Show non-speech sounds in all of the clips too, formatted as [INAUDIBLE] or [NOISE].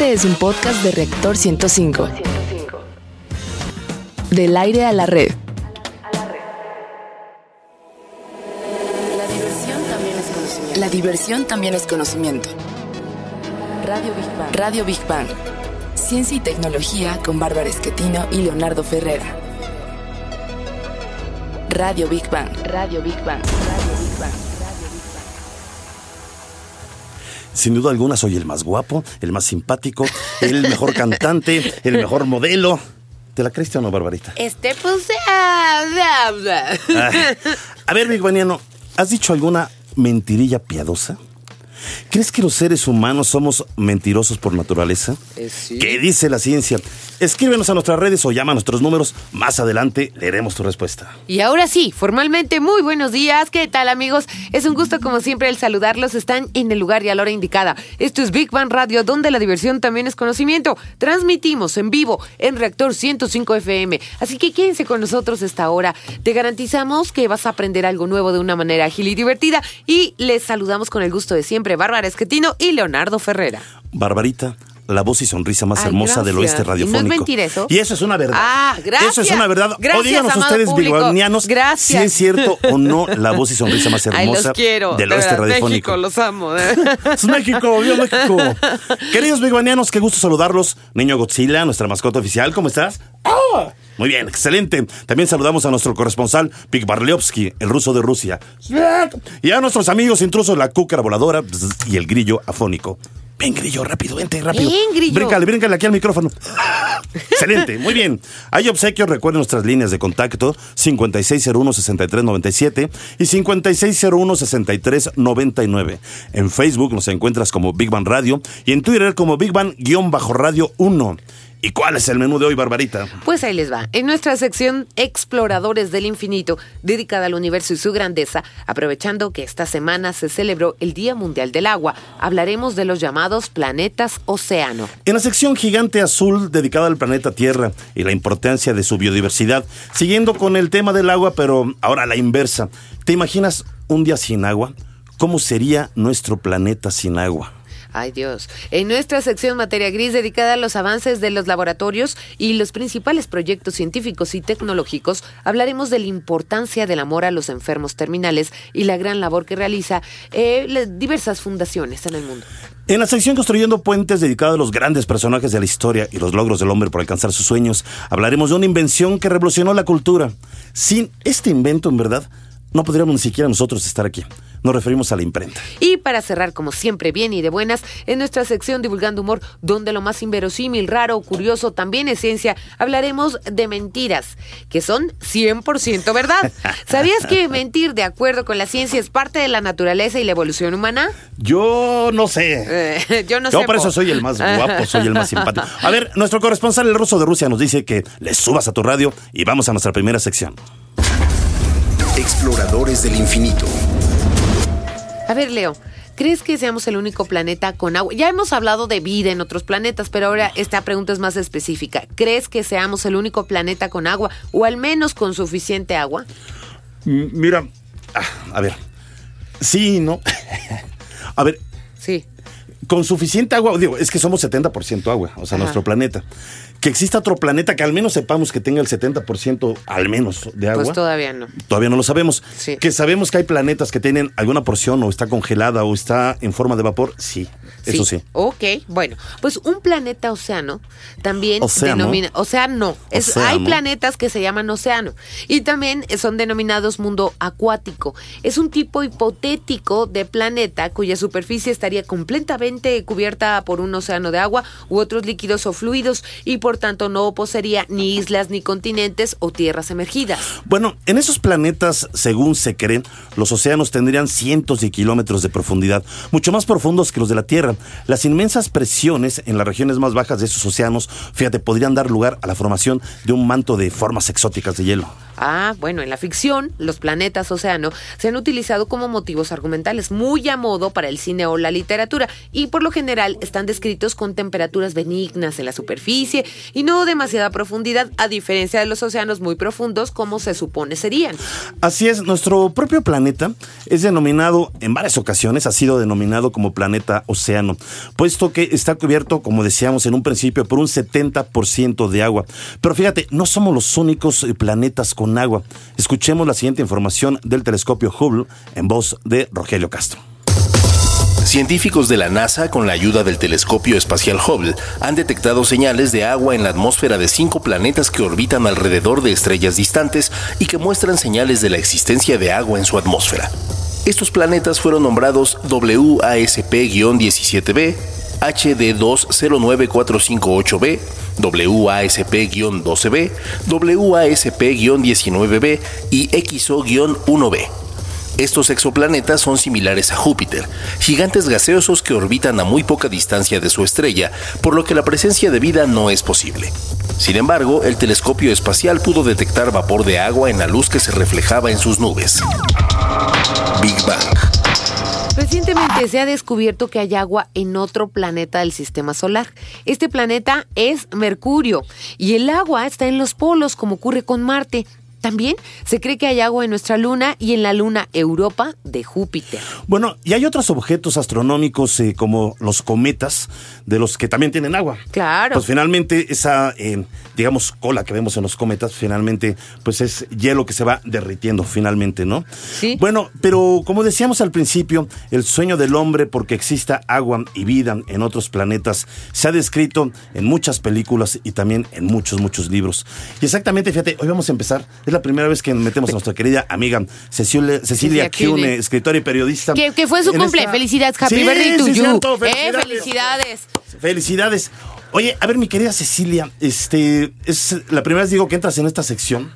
Este es un podcast de Reactor 105. Del aire a la red. La diversión también es conocimiento. La diversión también es conocimiento. Radio Big Bang. Radio Big Bang. Ciencia y tecnología con Bárbara Esquetino y Leonardo Ferrera. Radio Big Bang. Radio Big Bang. Radio Big Bang. Sin duda alguna soy el más guapo, el más simpático, el mejor cantante, el mejor modelo. ¿Te la creíste o no, Barbarita? Este, pues. Ah. A ver, Big Baniano, ¿has dicho alguna mentirilla piadosa? ¿Crees que los seres humanos somos mentirosos por naturaleza? Eh, sí. ¿Qué dice la ciencia? Escríbenos a nuestras redes o llama a nuestros números. Más adelante leeremos tu respuesta. Y ahora sí, formalmente, muy buenos días. ¿Qué tal, amigos? Es un gusto, como siempre, el saludarlos. Están en el lugar y a la hora indicada. Esto es Big Bang Radio, donde la diversión también es conocimiento. Transmitimos en vivo en Reactor 105 FM. Así que quédense con nosotros esta hora. Te garantizamos que vas a aprender algo nuevo de una manera ágil y divertida. Y les saludamos con el gusto de siempre, Bárbara Esquetino y Leonardo Ferrera. Barbarita, la voz y sonrisa más Ay, hermosa del oeste ¿Y no es radiofónico. mentira eso? Y eso es una verdad. Ah, gracias. Eso es una verdad. Gracias, o díganos ustedes, Gracias. si es cierto o no [LAUGHS] la voz y sonrisa más Ay, hermosa los quiero. del de oeste verdad, radiofónico. México, los amo. Es México, viva México. [LAUGHS] Queridos biguanianos, qué gusto saludarlos. Niño Godzilla, nuestra mascota oficial, ¿cómo estás? ¡Ah! Muy bien, excelente. También saludamos a nuestro corresponsal, Pik Barliovsky, el ruso de Rusia. Y a nuestros amigos intrusos, la cúcara voladora y el grillo afónico. Ven, grillo, rápido, vente, rápido. Ven, grillo. Bríncale, bríncale aquí al micrófono. [LAUGHS] Excelente, muy bien. Hay obsequios, recuerden nuestras líneas de contacto 5601-6397 y 5601-6399. En Facebook nos encuentras como Big Bang Radio y en Twitter como Big Bang-Radio 1. ¿Y cuál es el menú de hoy, Barbarita? Pues ahí les va. En nuestra sección Exploradores del Infinito, dedicada al universo y su grandeza, aprovechando que esta semana se celebró el Día Mundial del Agua, hablaremos de los llamados planetas océano. En la sección Gigante Azul dedicada al planeta Tierra y la importancia de su biodiversidad, siguiendo con el tema del agua, pero ahora a la inversa. ¿Te imaginas un día sin agua? ¿Cómo sería nuestro planeta sin agua? Ay Dios. En nuestra sección Materia Gris, dedicada a los avances de los laboratorios y los principales proyectos científicos y tecnológicos, hablaremos de la importancia del amor a los enfermos terminales y la gran labor que realiza eh, diversas fundaciones en el mundo. En la sección Construyendo Puentes, dedicada a los grandes personajes de la historia y los logros del hombre por alcanzar sus sueños, hablaremos de una invención que revolucionó la cultura. Sin este invento, en verdad, no podríamos ni siquiera nosotros estar aquí. Nos referimos a la imprenta. Y para cerrar, como siempre, bien y de buenas, en nuestra sección Divulgando Humor, donde lo más inverosímil, raro o curioso también es ciencia, hablaremos de mentiras, que son 100% verdad. [LAUGHS] ¿Sabías que mentir de acuerdo con la ciencia es parte de la naturaleza y la evolución humana? Yo no sé. Eh, yo no Yo sé. por eso soy el más guapo, soy el más simpático. A ver, nuestro corresponsal, el ruso de Rusia, nos dice que le subas a tu radio y vamos a nuestra primera sección. Exploradores del infinito. A ver, Leo. ¿Crees que seamos el único planeta con agua? Ya hemos hablado de vida en otros planetas, pero ahora esta pregunta es más específica. ¿Crees que seamos el único planeta con agua o al menos con suficiente agua? M- Mira, ah, a ver. Sí, ¿no? [LAUGHS] A ver, Sí. con suficiente agua, digo, es que somos 70% agua, o sea, Ajá. nuestro planeta. Que exista otro planeta que al menos sepamos que tenga el 70% al menos de agua. Pues todavía no. Todavía no lo sabemos. Sí. Que sabemos que hay planetas que tienen alguna porción o está congelada o está en forma de vapor, sí, eso sí. Ok, bueno, pues un planeta océano también Océano. denomina, océano, es, Océano. hay planetas que se llaman océano y también son denominados mundo acuático. Es un tipo hipotético de planeta cuya superficie estaría completamente cubierta por un océano de agua u otros líquidos o fluidos y por tanto no poseería ni islas ni continentes o tierras emergidas. Bueno, en esos planetas, según se cree, los océanos tendrían cientos de kilómetros de profundidad, mucho más profundos que los de la Tierra. Las inmensas presiones en las regiones más bajas de esos océanos, fíjate, podrían dar lugar a la formación de un manto de formas exóticas de hielo. Ah, bueno, en la ficción, los planetas océano se han utilizado como motivos argumentales, muy a modo para el cine o la literatura, y por lo general están descritos con temperaturas benignas en la superficie y no demasiada profundidad, a diferencia de los océanos muy profundos como se supone serían. Así es, nuestro propio planeta es denominado, en varias ocasiones ha sido denominado como planeta océano, puesto que está cubierto, como decíamos en un principio, por un 70% de agua. Pero fíjate, no somos los únicos eh, planetas con agua. Escuchemos la siguiente información del telescopio Hubble en voz de Rogelio Castro. Científicos de la NASA, con la ayuda del telescopio espacial Hubble, han detectado señales de agua en la atmósfera de cinco planetas que orbitan alrededor de estrellas distantes y que muestran señales de la existencia de agua en su atmósfera. Estos planetas fueron nombrados WASP-17b, HD209458b, WASP-12b, WASP-19b y XO-1b. Estos exoplanetas son similares a Júpiter, gigantes gaseosos que orbitan a muy poca distancia de su estrella, por lo que la presencia de vida no es posible. Sin embargo, el telescopio espacial pudo detectar vapor de agua en la luz que se reflejaba en sus nubes. Big Bang. Recientemente se ha descubierto que hay agua en otro planeta del sistema solar. Este planeta es Mercurio y el agua está en los polos como ocurre con Marte. También se cree que hay agua en nuestra luna y en la luna Europa de Júpiter. Bueno, y hay otros objetos astronómicos eh, como los cometas, de los que también tienen agua. Claro. Pues finalmente esa, eh, digamos, cola que vemos en los cometas, finalmente, pues es hielo que se va derritiendo finalmente, ¿no? Sí. Bueno, pero como decíamos al principio, el sueño del hombre porque exista agua y vida en otros planetas se ha descrito en muchas películas y también en muchos, muchos libros. Y exactamente, fíjate, hoy vamos a empezar es la primera vez que metemos a nuestra querida amiga Cecilia, Cecilia Cune, escritora y periodista. Que, fue su cumple. Felicidades, happy sí, birthday to sí, you. Eh, felicidades. felicidades. Felicidades. Oye, a ver, mi querida Cecilia, este es la primera vez digo que entras en esta sección.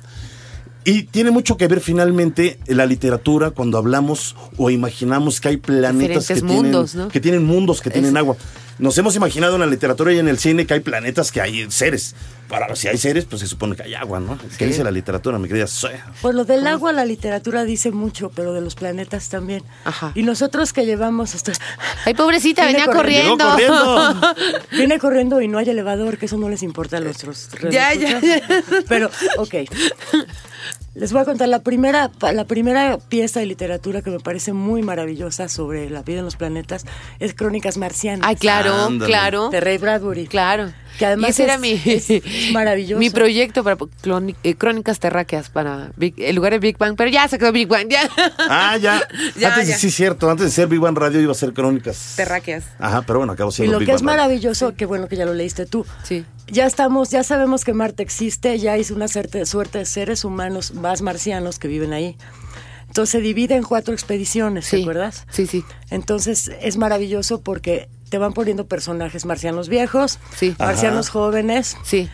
Y tiene mucho que ver finalmente la literatura cuando hablamos o imaginamos que hay planetas que, mundos, tienen, ¿no? que tienen mundos, que tienen Eso. agua. Nos hemos imaginado en la literatura y en el cine que hay planetas que hay seres. Para si hay seres, pues se supone que hay agua, ¿no? ¿Qué dice la literatura, mi querida? Pues lo del agua la literatura dice mucho, pero de los planetas también. Ajá. Y nosotros que llevamos hasta... Ay, pobrecita, Viene venía corriendo. corriendo. Llegó corriendo. [LAUGHS] Viene corriendo y no hay elevador, que eso no les importa a nuestros Ya, ya, radioescuchas. Pero, ok. Les voy a contar la primera, la primera pieza de literatura que me parece muy maravillosa sobre la vida en los planetas es Crónicas Marcianas. Ay, claro, Ándale. claro. de Ray Bradbury. Claro. Que además Y ese es- era mi, [LAUGHS] es- maravilloso. mi proyecto para eh, crónicas terráqueas para Big- el lugar de Big Bang, pero ya se quedó Big Bang, ya. Ah, ya. [LAUGHS] Ya, antes, ya. sí, cierto. Antes de ser Big Bang Radio iba a ser crónicas. Terráqueas. Ajá, pero bueno, acabo Y siendo lo Big que Bang es maravilloso, que bueno que ya lo leíste tú. Sí. Ya estamos, ya sabemos que Marte existe, ya hay una suerte, suerte de seres humanos más marcianos que viven ahí. Entonces se divide en cuatro expediciones, ¿te Sí. acuerdas? Sí, sí. Entonces es maravilloso porque te van poniendo personajes marcianos viejos, Sí. marcianos Ajá. jóvenes. Sí.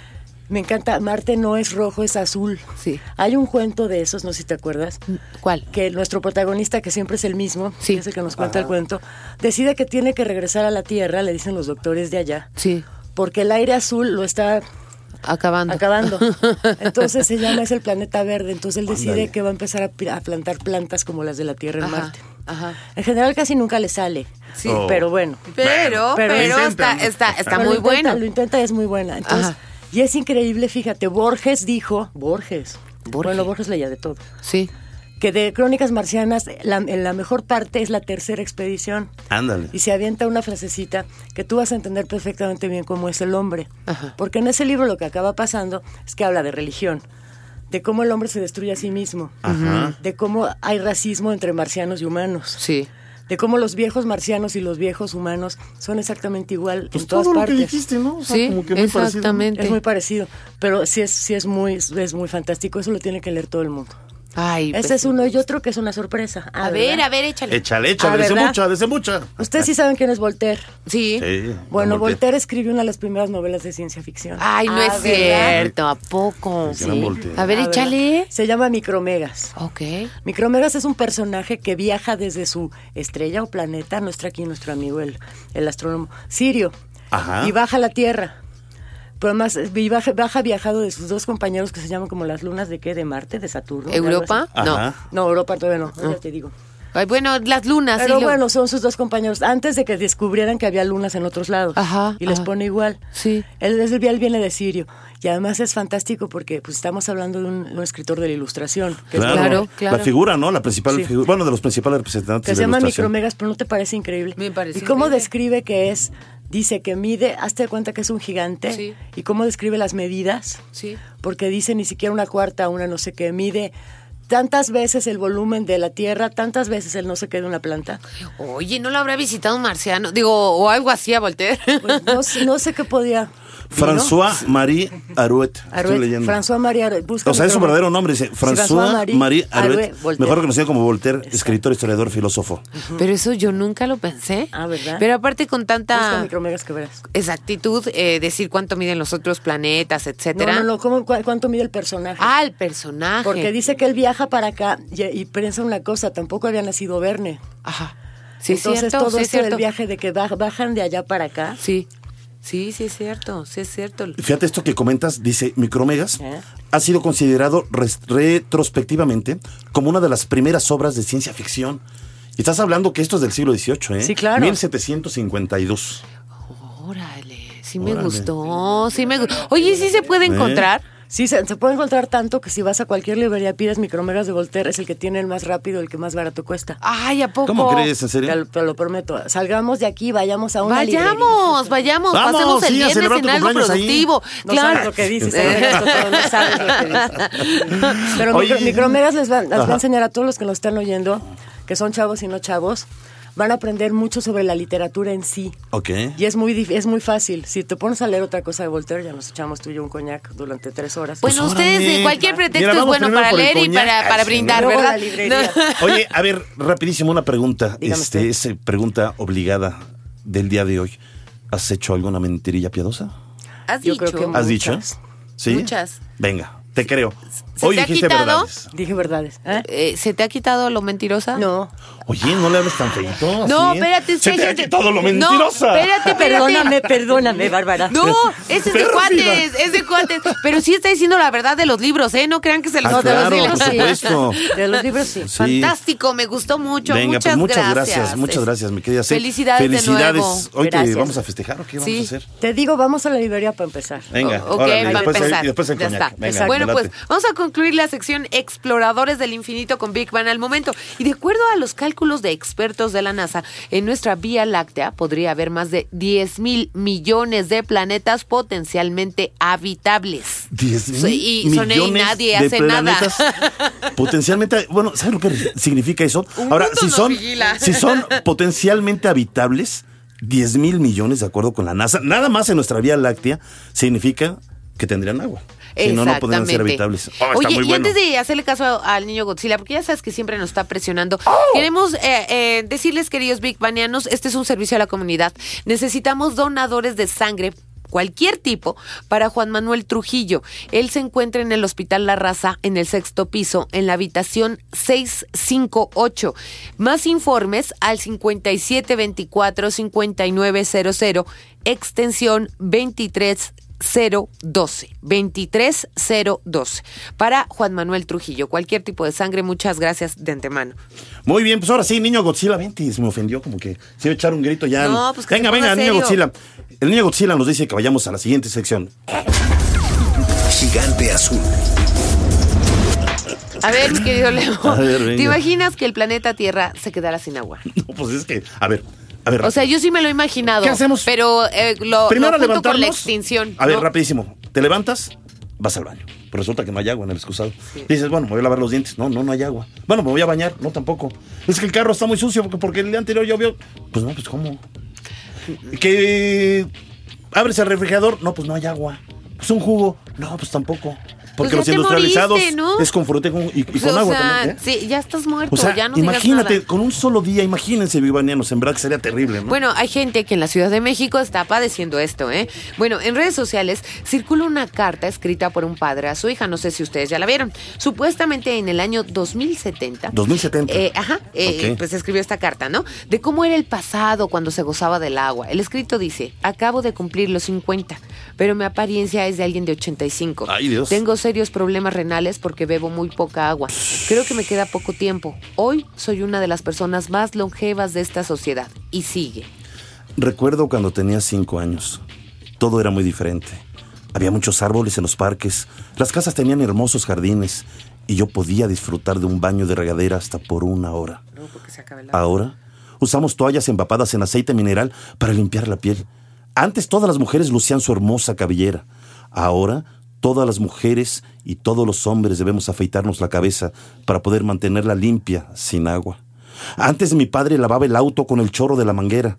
Me encanta, Marte no es rojo, es azul. Sí. Hay un cuento de esos, no sé si te acuerdas, ¿Cuál? que nuestro protagonista, que siempre es el mismo, Sí. que es el que nos cuenta el cuento, decide que tiene que regresar a la Tierra, le dicen los doctores de allá, Sí. porque el aire azul lo está Acabando. acabando. [LAUGHS] Entonces se llama es el planeta verde. Entonces él decide que va a empezar a, plantar plantas como las de la Tierra en Ajá, Marte. Ajá. En general casi nunca le sale. Sí. Oh. Pero bueno. Pero, pero, Pero está, está, está Pero muy lo intenta, bueno. Lo intenta y es muy buena. Entonces, Ajá. y es increíble, fíjate, Borges dijo, Borges, Borges. bueno, Borges leía de todo, Sí. que de Crónicas Marcianas la, en la mejor parte es la tercera expedición. Ándale. Y se avienta una frasecita que tú vas a entender perfectamente bien cómo es el hombre. Ajá. Porque en ese libro lo que acaba pasando es que habla de religión, de cómo el hombre se destruye a sí mismo, Ajá. de cómo hay racismo entre marcianos y humanos, Sí. de cómo los viejos marcianos y los viejos humanos son exactamente igual Pues en todas todo lo que partes. dijiste, ¿no? O sea, Sí, como que muy parecido, exactamente. Es muy parecido, pero sí es, sí es muy, es muy fantástico. Eso lo tiene que leer todo el mundo. Ay, Ese pues, es uno y otro que es una sorpresa. A ver, ¿verdad? a ver, échale. Échale, échale, Ah, desde ¿verdad? mucha, desde mucha. Ustedes sí saben quién es Voltaire. Sí. Sí, Bueno, Voltaire escribió una de las primeras novelas de ciencia ficción. Ay, no Ah, es ¿verdad? cierto. ¿A poco? Sí. A ver, Ah, ¿verdad? échale. Se llama Micromegas. Ok. Micromegas es un personaje que viaja desde su estrella o planeta, nuestro aquí nuestro amigo el, el astrónomo Sirio, Ajá. y baja a la Tierra. Pero además, y baja, baja viajado de sus dos compañeros que se llaman como las lunas de qué, de Marte, de Saturno. de ¿Europa? No. No, Europa todavía no, ya te digo. Ay, bueno, las lunas. Pero lo- bueno, son sus dos compañeros. Antes de que descubrieran que había lunas en otros lados. Ajá, Y les ajá. pone igual. Sí. Él, él, él viene de Sirio. Y además es fantástico porque pues estamos hablando de un, un escritor de la ilustración. Que Claro, Claro, claro. La figura, ¿no? La principal Sí. figura. Bueno, de los principales representantes que de se la llama. Micromegas, pero ¿no te parece increíble? Me parece ¿Y cómo increíble. describe que es? Dice que mide, hazte de cuenta que es un gigante. Sí. ¿Y cómo describe las medidas? Sí. Porque dice ni siquiera una cuarta, una no sé qué, mide tantas veces el volumen de la Tierra, tantas veces el no sé qué de una planta. Oye, ¿no lo habrá visitado un marciano? Digo, o algo así a Voltaire. Pues, no, no sé qué podía. François Marie Arouet. Estoy Arouet, leyendo. François Marie Arouet. busca O sea, es su verdadero nombre, dice François Marie Marie Arouet, mejor conocido como Voltaire, escritor, historiador, filósofo. Pero eso yo nunca lo pensé. Ah, ¿verdad? Pero aparte con tanta micromegas que verás. exactitud, eh, decir cuánto miden los otros planetas, No, etcétera. no, no, ¿cómo- cu- ¿cuánto mide el personaje? Ah, el personaje. Porque dice que él viaja para acá y, y piensa una cosa, tampoco había nacido Verne. Ajá. Sí, es Entonces cierto, todo sí es esto del cierto. viaje de que baj- bajan de allá para acá. Sí. Sí, sí es cierto, sí es cierto. Fíjate esto que comentas, dice Micromegas, ¿Eh? ha sido considerado retrospectivamente como una de las primeras obras de ciencia ficción. Y estás hablando que esto es del siglo XVIII, ¿eh? Sí, claro. 1752. Órale, sí me Órale. gustó, sí me gustó. Oye, ¿sí se puede ¿Eh? Sí, se, se puede encontrar tanto que si vas a cualquier librería pides micromegas de Voltaire, es el que tiene el más rápido, el que más barato cuesta. Ay, ¿a poco? ¿Cómo crees? ¿En Te, serio? lo- te lo prometo. Salgamos de aquí, vayamos a una librería. Vayamos, vayamos, Vamos, pasemos el sí, viernes tu en algo cumpleaños ahí. productivo. No claro. sabes lo que dices, Ernesto, todo, no sabes lo que dices. [LAUGHS] Pero micro- Micromegas les va, les va a enseñar a todos los que nos están oyendo, que son chavos y no chavos, van a aprender mucho sobre la literatura en sí. Ok. Y es muy, dif- es muy fácil. Si te pones a leer otra cosa de Voltaire, ya nos echamos tú y yo un coñac durante tres horas. Bueno, Pues ustedes órale. de cualquier pretexto Mira, es bueno para leer y para, para brindar, ¿verdad? la librería. [LAUGHS] Oye, a ver, rapidísimo una pregunta. Dígame este, es pregunta obligada del día de hoy. ¿Has hecho alguna mentirilla piadosa? ¿Has Yo dicho? creo que ¿Has dicho? ¿Sí? Muchas. Venga, te creo. ¿Se Hoy te ha quitado? verdades. Dije verdades. ¿eh? Eh, ¿Se te ha quitado lo mentirosa? No. Oye, no le hables tan feito. No, así, ¿eh? espérate, es Se que te ha quitado lo No, mentirosa. espérate, espérate. Perdóname, perdóname, Bárbara. No, ese es de cuates, es de cuates. Pero sí está diciendo la verdad de los libros, ¿eh? No crean que se los Ah, no, de los claro, libros. por supuesto. De los libros sí. Sí. Fantástico, me gustó mucho. Venga, muchas, pues muchas gracias, gracias. muchas gracias, mi querida. Felicidades, Felicidades. de nuevo. Hoy te Gracias. vamos a festejar o qué vamos Sí. a hacer. Te digo, vamos a la librería para empezar. Venga, O- ok, órale, y para después, empezar. y después el Ya coñac. está. Venga, bueno, pues vamos a concluir la sección Exploradores del Infinito con Big Bang al momento. Y de acuerdo a los cálculos de expertos de la NASA, en nuestra Vía Láctea podría haber más de 10 mil millones de planetas potencialmente habitables. 10 Sí, mil y son ahí, millones nadie de hace nada. planetas [LAUGHS] potencialmente, bueno, ¿sabes lo que significa eso? Un Ahora, si son, vigila. si son potencialmente habitables, 10 mil millones, de acuerdo con la NASA, nada más en nuestra Vía Láctea, significa que tendrían agua. Si no, no podrían ser habitables. Oh, Oye, y bueno. antes de hacerle caso al niño Godzilla, porque ya sabes que siempre nos está presionando, queremos eh, eh, decirles, queridos Big Banianos, este es un servicio a la comunidad. Necesitamos donadores de sangre cualquier tipo para Juan Manuel Trujillo. Él se encuentra en el Hospital La Raza, en el sexto piso, en la habitación 658. Más informes al 5724-5900, extensión 23 012 23012 para Juan Manuel Trujillo. Cualquier tipo de sangre, muchas gracias de antemano. Muy bien, pues ahora sí, niño Godzilla, vente, se me ofendió como que se iba a echar un grito ya. No, pues que venga, venga, niño. Godzilla. El niño Godzilla nos dice que vayamos a la siguiente sección. Gigante azul. A ver, mi querido [LAUGHS] Leo, A ver. ¿te imaginas que el planeta Tierra se quedara sin agua? No, pues es que, a ver, a ver. O sea, yo sí me lo he imaginado. ¿Qué hacemos? Pero eh, lo, Primero lo junto con la extinción. A ver, ¿no? rapidísimo. Te levantas, vas al baño. Pero resulta que no hay agua en el excusado. Dices, bueno, me voy a lavar los dientes. No, no, no hay agua. Bueno, me voy a bañar. No, tampoco. Es que el carro está muy sucio porque, porque el día anterior llovió. Pues no, pues ¿cómo? Que abres el refrigerador. No, pues no hay agua. Pues un jugo. No, pues tampoco. Porque Pues los industrializados moriste, ¿no? es con fruta y con, y- y Pues, con o agua sea, también. ¿eh? Sí, ya estás muerto, O sea, ya no imagínate, nada. con un solo día, imagínense, vivaneanos, en verdad que sería terrible, ¿no? Bueno, hay gente que en la Ciudad de México está padeciendo esto, ¿eh? Bueno, en redes sociales circula una carta escrita por un padre a su hija, no sé si ustedes ya la vieron. Supuestamente en el año 2070. 2070. Eh, ajá, eh, Ok. pues escribió esta carta, ¿no? De cómo era el pasado cuando se gozaba del agua. El escrito dice, acabo de cumplir los 50, pero mi apariencia es de alguien de 85. Ay, Dios. Tengo serios problemas renales porque bebo muy poca agua. Creo que me queda poco tiempo. Hoy soy una de las personas más longevas de esta sociedad. Y sigue. Recuerdo cuando tenía cinco años. Todo era muy diferente. Había muchos árboles en los parques, las casas tenían hermosos jardines y yo podía disfrutar de un baño de regadera hasta por una hora. Ahora usamos toallas empapadas en aceite mineral para limpiar la piel. Antes todas las mujeres lucían su hermosa cabellera. Ahora todas las mujeres y todos los hombres debemos afeitarnos la cabeza para poder mantenerla limpia sin agua. Antes mi padre lavaba el auto con el chorro de la manguera.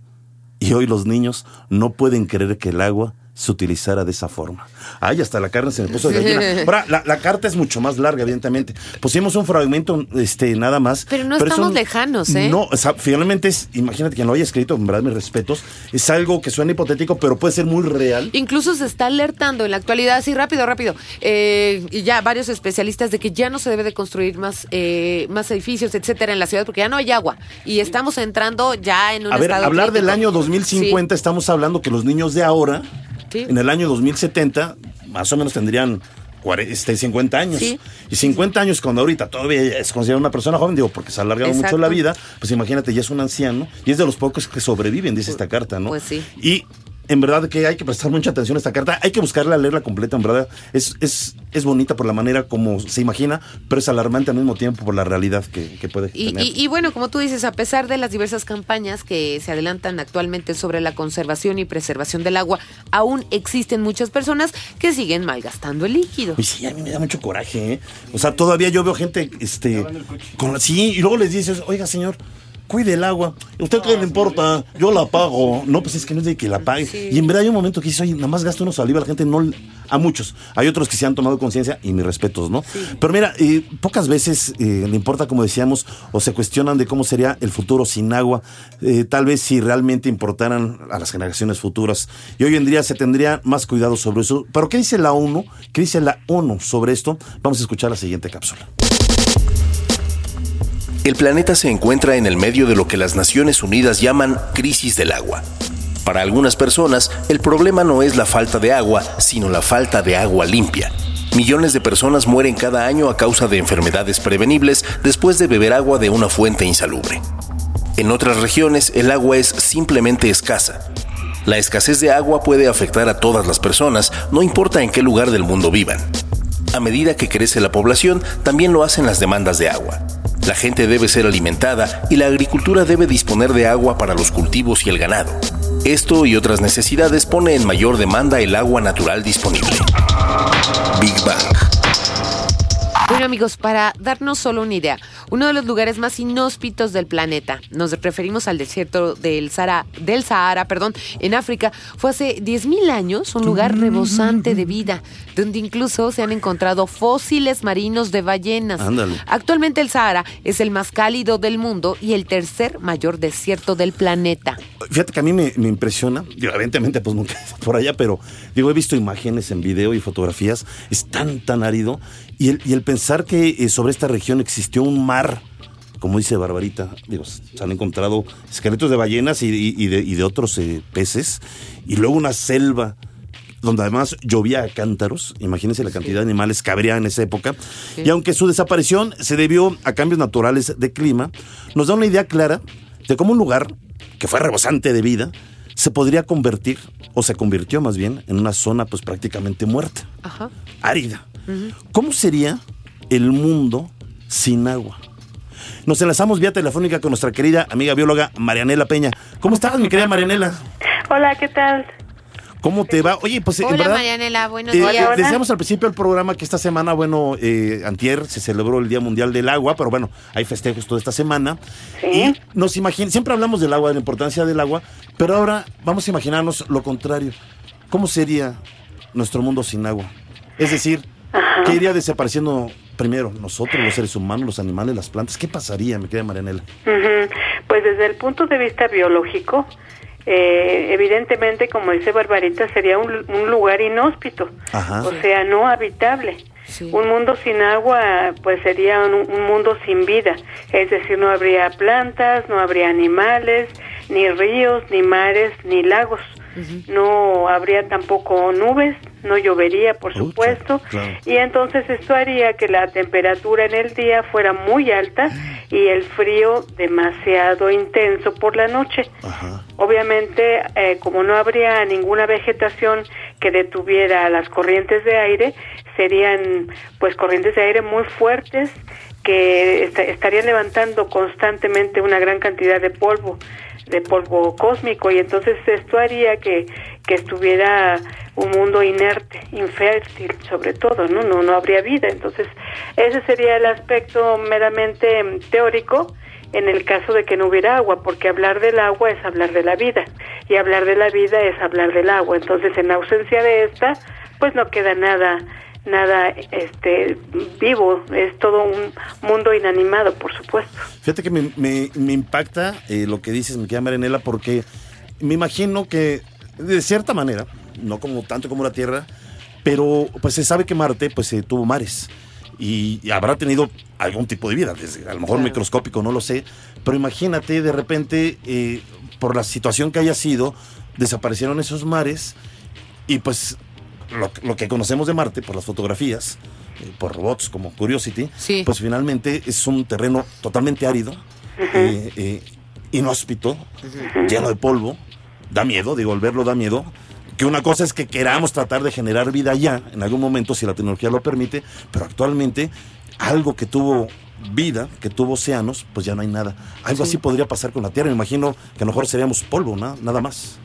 Y hoy los niños no pueden creer que el agua se utilizara de esa forma. Ay, hasta la carne se me puso de gallina. Ahora, la, la carta es mucho más larga, evidentemente. Pusimos un fragmento, este, nada más. Pero no es estamos un- lejanos, ¿eh? No, o sea, finalmente es, imagínate quien lo haya escrito, en verdad mis respetos, es algo que suena hipotético, pero puede ser muy real. Incluso se está alertando en la actualidad, así rápido, rápido, eh, y ya varios especialistas de que ya no se debe de construir más, eh, más edificios, etcétera, en la ciudad, porque ya no hay agua. Y estamos entrando ya en un A ver, estado hablar del año 2050, estamos hablando que los niños de ahora, Sí. en el año 2070, más o menos tendrían cuare- este, 50 años. Sí. Y 50 años, cuando ahorita todavía es considerada una persona joven, digo, porque se ha alargado mucho la vida, pues imagínate, ya es un anciano y es de los pocos que sobreviven, dice esta carta, ¿no? pues sí. Y en verdad que hay que prestar mucha atención a esta carta, hay que buscarla, leerla completa, en verdad. Es, es, es bonita por la manera como se imagina, pero es alarmante al mismo tiempo por la realidad que, que puede Y, tener. y- y bueno, como tú dices, a pesar de las diversas campañas que se adelantan actualmente sobre la conservación y preservación del agua, aún existen muchas personas que siguen malgastando el líquido. Y sí, a mí me da mucho coraje, ¿eh? O sea, todavía yo veo gente, este, con la- sí, y luego les dices, oiga, señor, cuide el agua. ¿Usted qué le importa? Yo la pago. No, pues es que no es de que la pague. Y en verdad hay un momento que dice, oye, nada más gasta uno saliva, la gente no, a muchos. Hay otros que se han tomado conciencia y mis respetos, ¿no? Pero mira, eh, pocas veces eh, le importa, como decíamos, o se cuestionan de cómo sería el futuro sin agua. Eh, tal vez si realmente importaran a las generaciones futuras. Y hoy en día se tendría más cuidado sobre eso. Pero ¿qué dice la ONU? ¿Qué dice la ONU sobre esto? Vamos a escuchar la siguiente cápsula. El planeta se encuentra en el medio de lo que las Naciones Unidas llaman crisis del agua. Para algunas personas, el problema no es la falta de agua, sino la falta de agua limpia. Millones de personas mueren cada año a causa de enfermedades prevenibles después de beber agua de una fuente insalubre. En otras regiones, el agua es simplemente escasa. La escasez de agua puede afectar a todas las personas, no importa en qué lugar del mundo vivan. A medida que crece la población, también lo hacen las demandas de agua. La gente debe ser alimentada y la agricultura debe disponer de agua para los cultivos y el ganado. Esto y otras necesidades pone en mayor demanda el agua natural disponible. Big Bang. Bueno amigos, para darnos solo una idea, uno de los lugares más inhóspitos del planeta, nos referimos al desierto del Sahara, del Sahara, perdón, en África, fue hace 10.000 años un lugar rebosante de vida, donde incluso se han encontrado fósiles marinos de ballenas. Ándale. Actualmente el Sahara es el más cálido del mundo y el tercer mayor desierto del planeta. Fíjate que a mí me, me impresiona, evidentemente pues nunca [LAUGHS] por allá, pero digo, he visto imágenes en video y fotografías, es tan, tan árido, y el, y el pensar que eh, sobre esta región existió un mar, como dice Barbarita, digo, se han encontrado esqueletos de ballenas y, y- y de, y de otros eh, peces, y luego una selva donde además llovía a cántaros, imagínense la cantidad de animales que habría en esa época, y aunque su desaparición se debió a cambios naturales de clima, nos da una idea clara de cómo un lugar que fue rebosante de vida se podría convertir, o se convirtió más bien, en una zona pues prácticamente muerta, Ajá. árida. ¿Cómo sería el mundo sin agua? Nos enlazamos vía telefónica con nuestra querida amiga bióloga Marianela Peña. ¿Cómo estás, mi querida Marianela? Hola, ¿qué tal? ¿Cómo te va? Oye, pues en Hola verdad, Marianela, buenos eh, días. eh, decíamos al principio del programa que esta semana, bueno, eh, antier se celebró el Día Mundial del Agua, pero bueno, hay festejos toda esta semana. Sí. Y nos imaginamos, siempre hablamos del agua, de la importancia del agua, pero ahora vamos a imaginarnos lo contrario. ¿Cómo sería nuestro mundo sin agua? Es decir, ¿Qué iría desapareciendo primero? ¿Nosotros, los seres humanos, los animales, las plantas? ¿Qué pasaría, me queda Marianela? Pues desde el punto de vista biológico, eh, evidentemente, como dice Barbarita, sería un, lugar inhóspito, o sea, no habitable. Un mundo sin agua, pues sería un, mundo sin vida, es decir, no habría plantas, no habría animales, ni ríos, ni mares, ni lagos. No habría tampoco nubes, no llovería, por supuesto, y entonces esto haría que la temperatura en el día fuera muy alta y el frío demasiado intenso por la noche. Obviamente, eh, como no habría ninguna vegetación que detuviera las corrientes de aire, serían pues corrientes de aire muy fuertes que estarían levantando constantemente una gran cantidad de polvo de polvo cósmico y entonces esto haría que, que estuviera un mundo inerte, infértil sobre todo, ¿no? No, no habría vida. Entonces, ese sería el aspecto meramente mm, teórico en el caso de que no hubiera agua, porque hablar del agua es hablar de la vida y hablar de la vida es hablar del agua. Entonces, en ausencia de esta, pues no queda nada nada este vivo, es todo un mundo inanimado, por supuesto. Fíjate que me, me, impacta eh, lo que dices, me queda Marinela, porque me imagino que de cierta manera, no como tanto como la Tierra, pero pues se sabe que Marte pues eh, tuvo mares y, habrá tenido algún tipo de vida, desde, a lo mejor microscópico, no lo sé, pero imagínate de repente eh, por la situación que haya sido, desaparecieron esos mares y pues lo, que conocemos de Marte por las fotografías, eh, por robots como Curiosity, pues finalmente es un terreno totalmente árido, eh, eh, inhóspito, lleno de polvo. Da miedo, digo, al verlo da miedo. Que una cosa es que queramos tratar de generar vida allá, en algún momento, si la tecnología lo permite, pero actualmente algo que tuvo vida, que tuvo océanos, pues ya no hay nada. Algo así podría pasar con la Tierra. Me imagino que a lo mejor seríamos polvo, ¿no? nada más.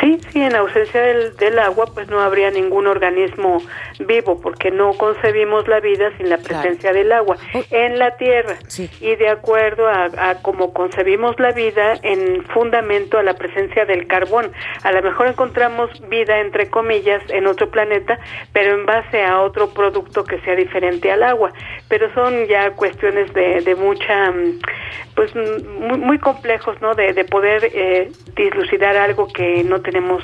Sí, sí, en ausencia del, del, agua pues no habría ningún organismo vivo porque no concebimos la vida sin la presencia del agua en la tierra y de acuerdo a, a como concebimos la vida en fundamento a la presencia del carbón. A lo mejor encontramos vida entre comillas en otro planeta, pero en base a otro producto que sea diferente al agua. Pero son ya cuestiones de, de mucha, mm, pues muy, muy complejos, ¿no? De, de poder eh, dislucidar algo que no tenemos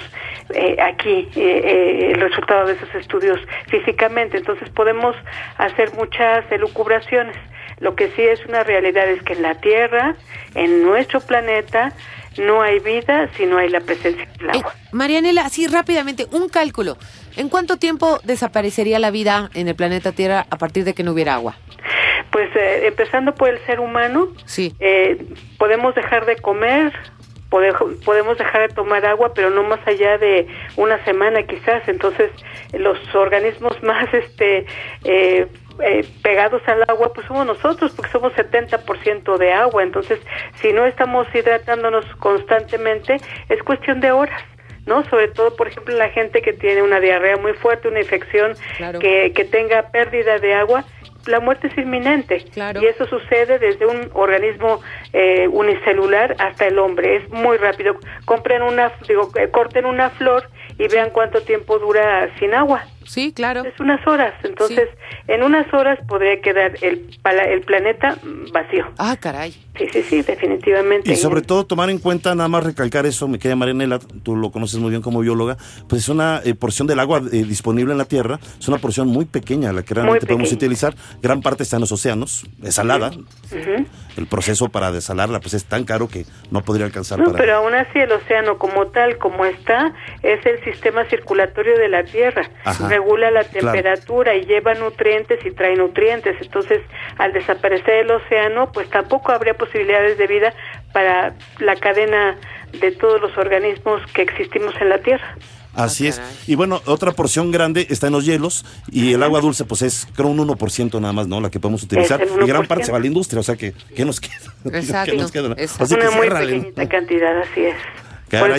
eh, aquí eh, eh, el resultado de esos estudios físicamente. Entonces podemos hacer muchas elucubraciones. Lo que sí es una realidad es que en la Tierra, en nuestro planeta, no hay vida si no hay la presencia del agua. Marianela, así rápidamente, un cálculo. ¿En cuánto tiempo desaparecería la vida en el planeta Tierra a partir de que no hubiera agua? Pues empezando por el ser humano, sí. podemos dejar de comer podemos dejar de tomar agua, pero no más allá de una semana quizás. Entonces, los organismos [LAUGHS] más este eh, eh, pegados al agua, pues somos nosotros, porque somos 70% de agua. Entonces, si no estamos hidratándonos constantemente, es cuestión de horas. ¿no? Sobre todo, por ejemplo, la gente que tiene una diarrea muy fuerte, una infección, que, que tenga pérdida de agua, la muerte es inminente. Y eso sucede desde un organismo eh, unicelular hasta el hombre. Es muy rápido. Compren una digo eh, corten una flor y vean cuánto tiempo dura sin agua Sí, claro. Es unas horas. Entonces, en unas horas podría quedar el, el planeta vacío. Ah, caray. Sí, sí, sí, definitivamente. Y sobre todo tomar en cuenta, nada más recalcar eso, me queda Marinela, tú lo conoces muy bien como bióloga, pues es una eh, porción del agua eh, disponible en la Tierra, es una porción muy pequeña la que realmente podemos utilizar. Gran parte está en los océanos, es salada. El proceso para desalarla pues es tan caro que no podría alcanzar no, Pero aún así el océano como tal, como está, es el sistema circulatorio de la Tierra. Ajá regula la temperatura y lleva nutrientes y trae nutrientes. Entonces, al desaparecer el océano, pues tampoco habría posibilidades de vida para la cadena de todos los organismos que existimos en la Tierra. Así es. Y bueno, otra porción grande está en los hielos y el agua dulce pues es creo un 1% nada más, ¿no? La que podemos utilizar. Y gran parte se va a la industria, o sea que ¿qué nos queda? [LAUGHS] Exacto. nos queda? Una muy pequeñita cantidad, así es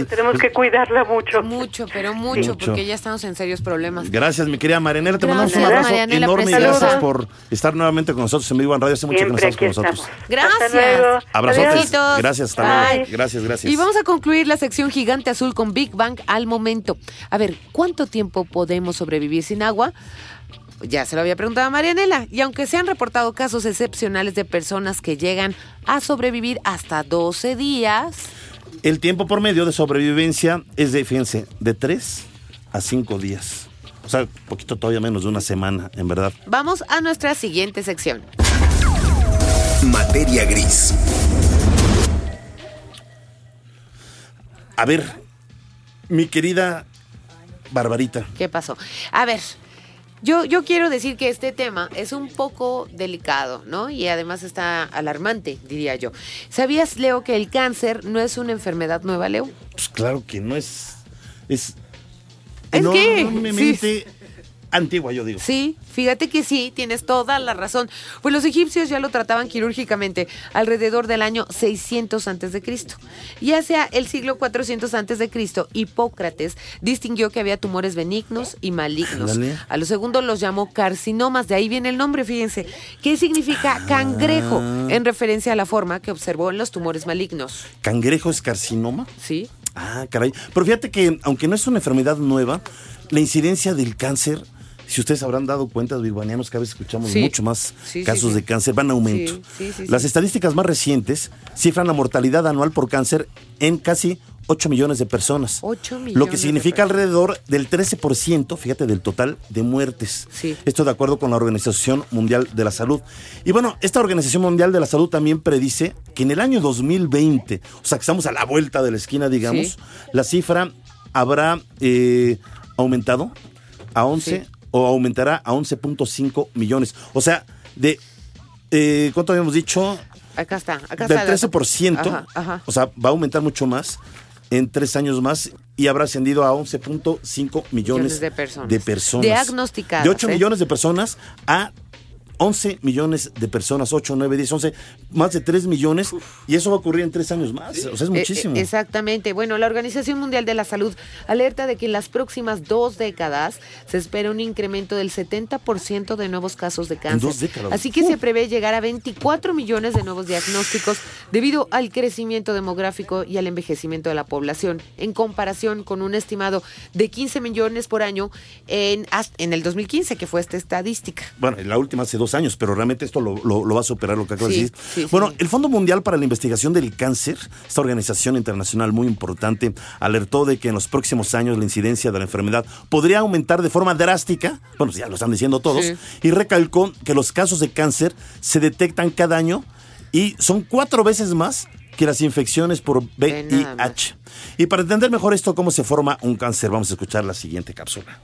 tenemos que cuidarla mucho. Mucho, pero mucho, porque ya estamos en serios problemas. Gracias, mi querida Marianela. Te mandamos un abrazo enorme y gracias por estar nuevamente con nosotros en Vivo en Radio. Hace mucho que no estás con nosotros. Gracias. Abrazotes. Gracias, hasta Gracias, gracias. Y vamos a concluir la sección Gigante Azul con Big Bang al momento. A ver, ¿cuánto tiempo podemos sobrevivir sin agua? ya se lo había preguntado a Marianela. Y aunque se han reportado casos excepcionales de personas que llegan a sobrevivir hasta 12 días. El tiempo por medio de sobrevivencia es de, fíjense, de 3 a 5 días. O sea, un poquito todavía menos de una semana, en verdad. Vamos a nuestra siguiente sección. Materia gris. A ver, mi querida Barbarita. ¿Qué pasó? A ver, yo, yo quiero decir que este tema es un poco delicado, ¿no? Y además está alarmante, diría yo. ¿Sabías, Leo, que el cáncer no es una enfermedad nueva, Leo? Pues claro que no es. Es. ¿Es enormemente antigua, yo digo. Sí, fíjate que sí, tienes toda la razón. Pues los egipcios ya lo trataban quirúrgicamente alrededor del año 600 antes de Cristo. Y hacia el siglo 400 antes de Cristo, Hipócrates distinguió que había tumores benignos y malignos. A los segundos los llamó carcinomas, de ahí viene el nombre, fíjense. ¿Qué significa Ah. cangrejo? En referencia a la forma que observó en los tumores malignos. ¿Cangrejo es carcinoma? ¿Sí? Ah, caray. Pero fíjate que, aunque no es una enfermedad nueva, la incidencia del cáncer, si ustedes habrán dado cuenta, birbanianos, cada vez escuchamos Sí. mucho más Sí, casos sí. de cáncer, van en aumento. Las estadísticas más recientes cifran la mortalidad anual por cáncer en casi 8 millones de personas. 8 millones Lo que significa alrededor del 13%, fíjate, del total de muertes. Sí. Esto de acuerdo con la Organización Mundial de la Salud. Y bueno, esta Organización Mundial de la Salud también predice que en el año 2020, o sea que estamos a la vuelta de la esquina, digamos, Sí. la cifra habrá eh, aumentado a 11 Sí. O aumentará a 11.5 millones. O sea, de... eh, ¿Cuánto habíamos dicho? Acá está, acá Del está. el dato. 13%. Ajá, ajá. O sea, va a aumentar mucho más en tres años más y habrá ascendido a 11.5 millones Millones de personas. de personas. Diagnosticadas, De 8 ¿eh? millones de personas a 11 millones de personas, 8, 9, 10, 11, más de 3 millones. Y eso va a ocurrir en tres años más. O sea, es Eh, muchísimo. eh, exactamente. Bueno, la Organización Mundial de la Salud alerta de que en las próximas dos décadas se espera un incremento del 70% de nuevos casos de cáncer. dos décadas. Así que se prevé llegar a 24 millones de nuevos diagnósticos debido al crecimiento demográfico y al envejecimiento de la población, en comparación con un estimado de 15 millones por año en, en el 2015, que fue esta estadística. Bueno, la última hace dos años, pero realmente esto lo, lo- lo va a superar lo que acabo Sí, de decir. sí, bueno, sí. el Fondo Mundial para la Investigación del Cáncer, esta organización internacional muy importante, alertó de que en los próximos años la incidencia de la enfermedad podría aumentar de forma drástica, bueno, ya lo están diciendo todos, y recalcó que los casos de cáncer se detectan cada año y son cuatro veces más que las infecciones por. VIH. Y para entender mejor esto, cómo se forma un cáncer, vamos a escuchar la siguiente cápsula.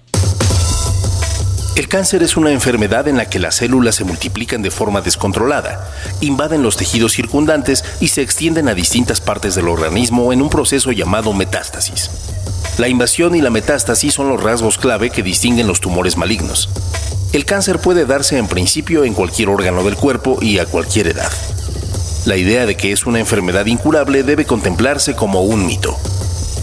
El cáncer es una enfermedad en la que las células se multiplican de forma descontrolada, invaden los tejidos circundantes y se extienden a distintas partes del organismo en un proceso llamado metástasis. La invasión y la metástasis son los rasgos clave que distinguen los tumores malignos. El cáncer puede darse en principio en cualquier órgano del cuerpo y a cualquier edad. La idea de que es una enfermedad incurable debe contemplarse como un mito.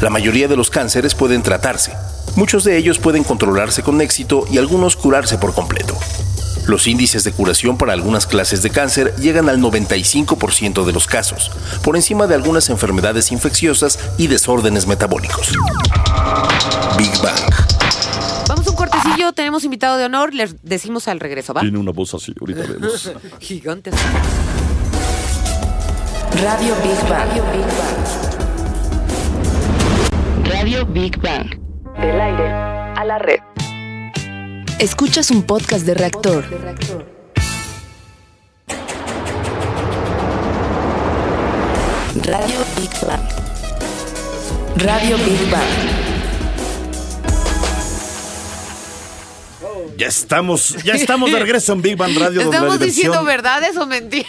La mayoría de los cánceres pueden tratarse. Muchos de ellos pueden controlarse con éxito y algunos curarse por completo. Los índices de curación para algunas clases de cáncer llegan al 95% de los casos, por encima de algunas enfermedades infecciosas y desórdenes metabólicos. Big Bang. Vamos a un cortecillo, tenemos invitado de honor, les decimos al regreso, ¿va? Tiene una voz así, ahorita [LAUGHS] vemos. Gigantes. Radio Big Bang. Radio Big Bang. Radio Big Bang. Del aire a la red. Escuchas un podcast de reactor. Radio Big Bang. Radio Big Bang. Ya estamos, ya estamos de regreso en Big Bang Radio. donde la ¿Estamos diversión- diciendo verdades o mentiras?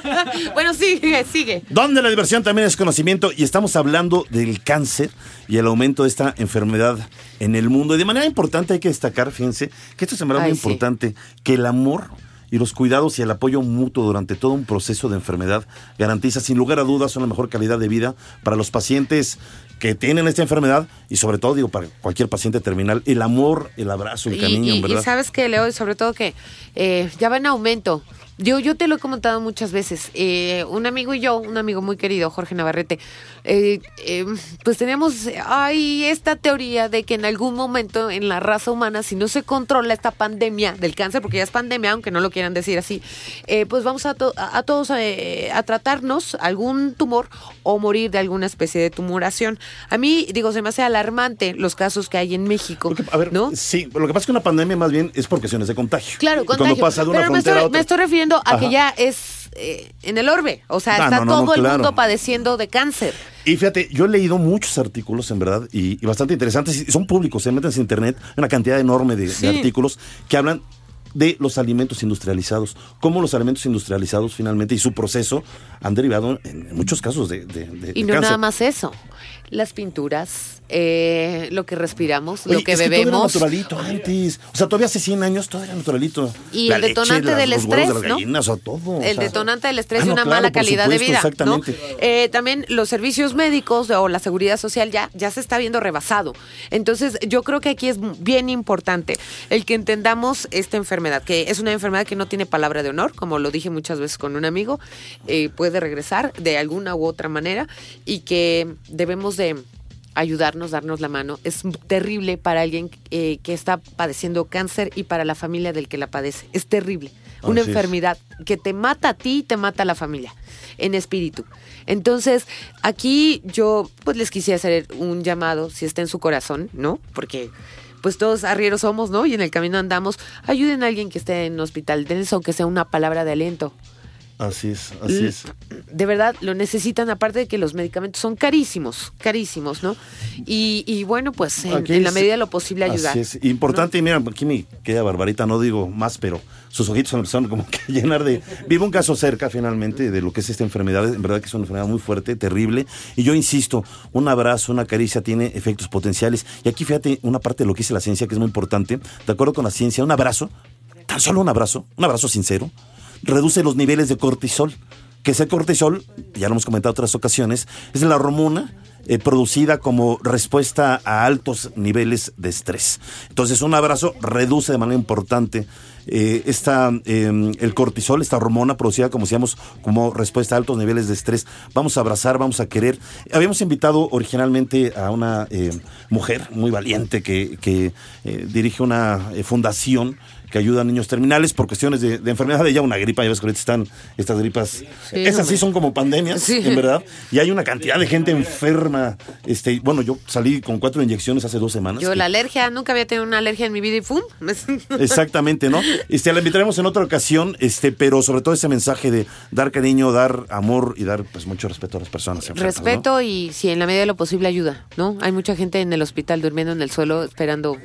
[LAUGHS] bueno, sigue, sigue. Donde la diversión también es conocimiento y estamos hablando del cáncer y el aumento de esta enfermedad en el mundo. Y de manera importante hay que destacar, fíjense, que esto es verdad muy sí. importante, que el amor y los cuidados y el apoyo mutuo durante todo un proceso de enfermedad garantiza sin lugar a dudas una mejor calidad de vida para los pacientes que tienen esta enfermedad y sobre todo digo para cualquier paciente terminal el amor el abrazo el Y, cariño y- y verdad sabes que, Leo, y sobre todo que eh, ya va en aumento. Yo, yo te lo he comentado muchas veces. Eh, un amigo y yo, un amigo muy querido, Jorge Navarrete, eh, eh, pues teníamos ahí esta teoría de que en algún momento en la raza humana, si no se controla esta pandemia del cáncer, porque ya es pandemia, aunque no lo quieran decir así, pues vamos a, a, todos a tratarnos algún tumor o morir de alguna especie de tumoración. A mí, digo, se me hace alarmante los casos que hay en México. a ver, ¿no? Sí, lo que pasa es que una pandemia más bien es por cuestiones de contagio. Claro, contagio. Cuando pasa de una Pero me estoy, me estoy refiriendo a que ya es eh, en el orbe. O sea, está todo el mundo padeciendo de cáncer. Y fíjate, yo he leído muchos artículos, en verdad, y, bastante interesantes. son públicos, se meten en internet, una cantidad enorme de, artículos que hablan de los alimentos industrializados, cómo los alimentos industrializados finalmente y su proceso han derivado en muchos casos de, de, y no nada más eso, las pinturas, eh, lo que respiramos, lo que es bebemos. Que todo era naturalito antes. O sea, todavía hace 100 años todo era naturalito. Y el detonante del estrés, ¿no? todo, el detonante del estrés y una mala calidad de vida. Exactamente. Eh, también los servicios médicos o la seguridad social ya, ya se está viendo rebasado. Entonces, yo creo que aquí es bien importante el que entendamos esta enfermedad, que es una enfermedad que no tiene palabra de honor, como lo dije muchas veces con un amigo, eh, puede regresar de alguna u otra manera y que debemos de ayudarnos, darnos la mano. Es terrible para alguien eh, que está padeciendo cáncer y para la familia del que la padece. Es terrible. Una enfermedad que te mata a ti y te mata a la familia en espíritu. Entonces, aquí yo pues les quisiera hacer un llamado, si está en su corazón, ¿no? Porque pues todos arrieros somos, ¿no? Y en el camino andamos. Ayuden a alguien que esté en hospital, denles aunque sea una palabra de aliento. Así es, así es. De verdad, lo necesitan, aparte de que los medicamentos son carísimos, carísimos, ¿no? Y, bueno, pues en, la medida de lo posible ayudar. Así es. Importante, y mira, aquí me queda barbarita, no digo más, pero sus ojitos empezaron como que llenar de... Vivo un caso cerca, finalmente, de lo que es esta enfermedad. En verdad que es una enfermedad muy fuerte, terrible. Y yo insisto, un abrazo, una caricia tiene efectos potenciales. Y aquí fíjate una parte de lo que dice la ciencia que es muy importante. De acuerdo con la ciencia, un abrazo, tan solo un abrazo, un abrazo sincero, reduce los niveles de cortisol, que ese cortisol, ya lo hemos comentado en otras ocasiones, es la hormona eh, producida como respuesta a altos niveles de estrés. Entonces, un abrazo reduce de manera importante eh, esta, em, el cortisol, esta hormona producida, como decíamos, como respuesta a altos niveles de estrés. Vamos a abrazar, vamos a querer. Habíamos invitado originalmente a una eh, mujer muy valiente que dirige una fundación que ayuda a niños terminales por cuestiones de, enfermedad de ya una gripa, ya ves que ahorita están estas gripas, esas sí son como pandemias, en verdad, y hay una cantidad de gente enferma, este, bueno, yo salí con cuatro inyecciones hace dos semanas. Yo la alergia, nunca había tenido una alergia en mi vida y ¡fum! [LAUGHS] Exactamente, ¿no? Este, la invitaremos en otra ocasión, este, pero sobre todo ese mensaje de dar cariño, dar amor y dar pues mucho respeto a las personas. respeto y si en la medida de lo posible ayuda, ¿no? Hay mucha gente en el hospital durmiendo en el suelo esperando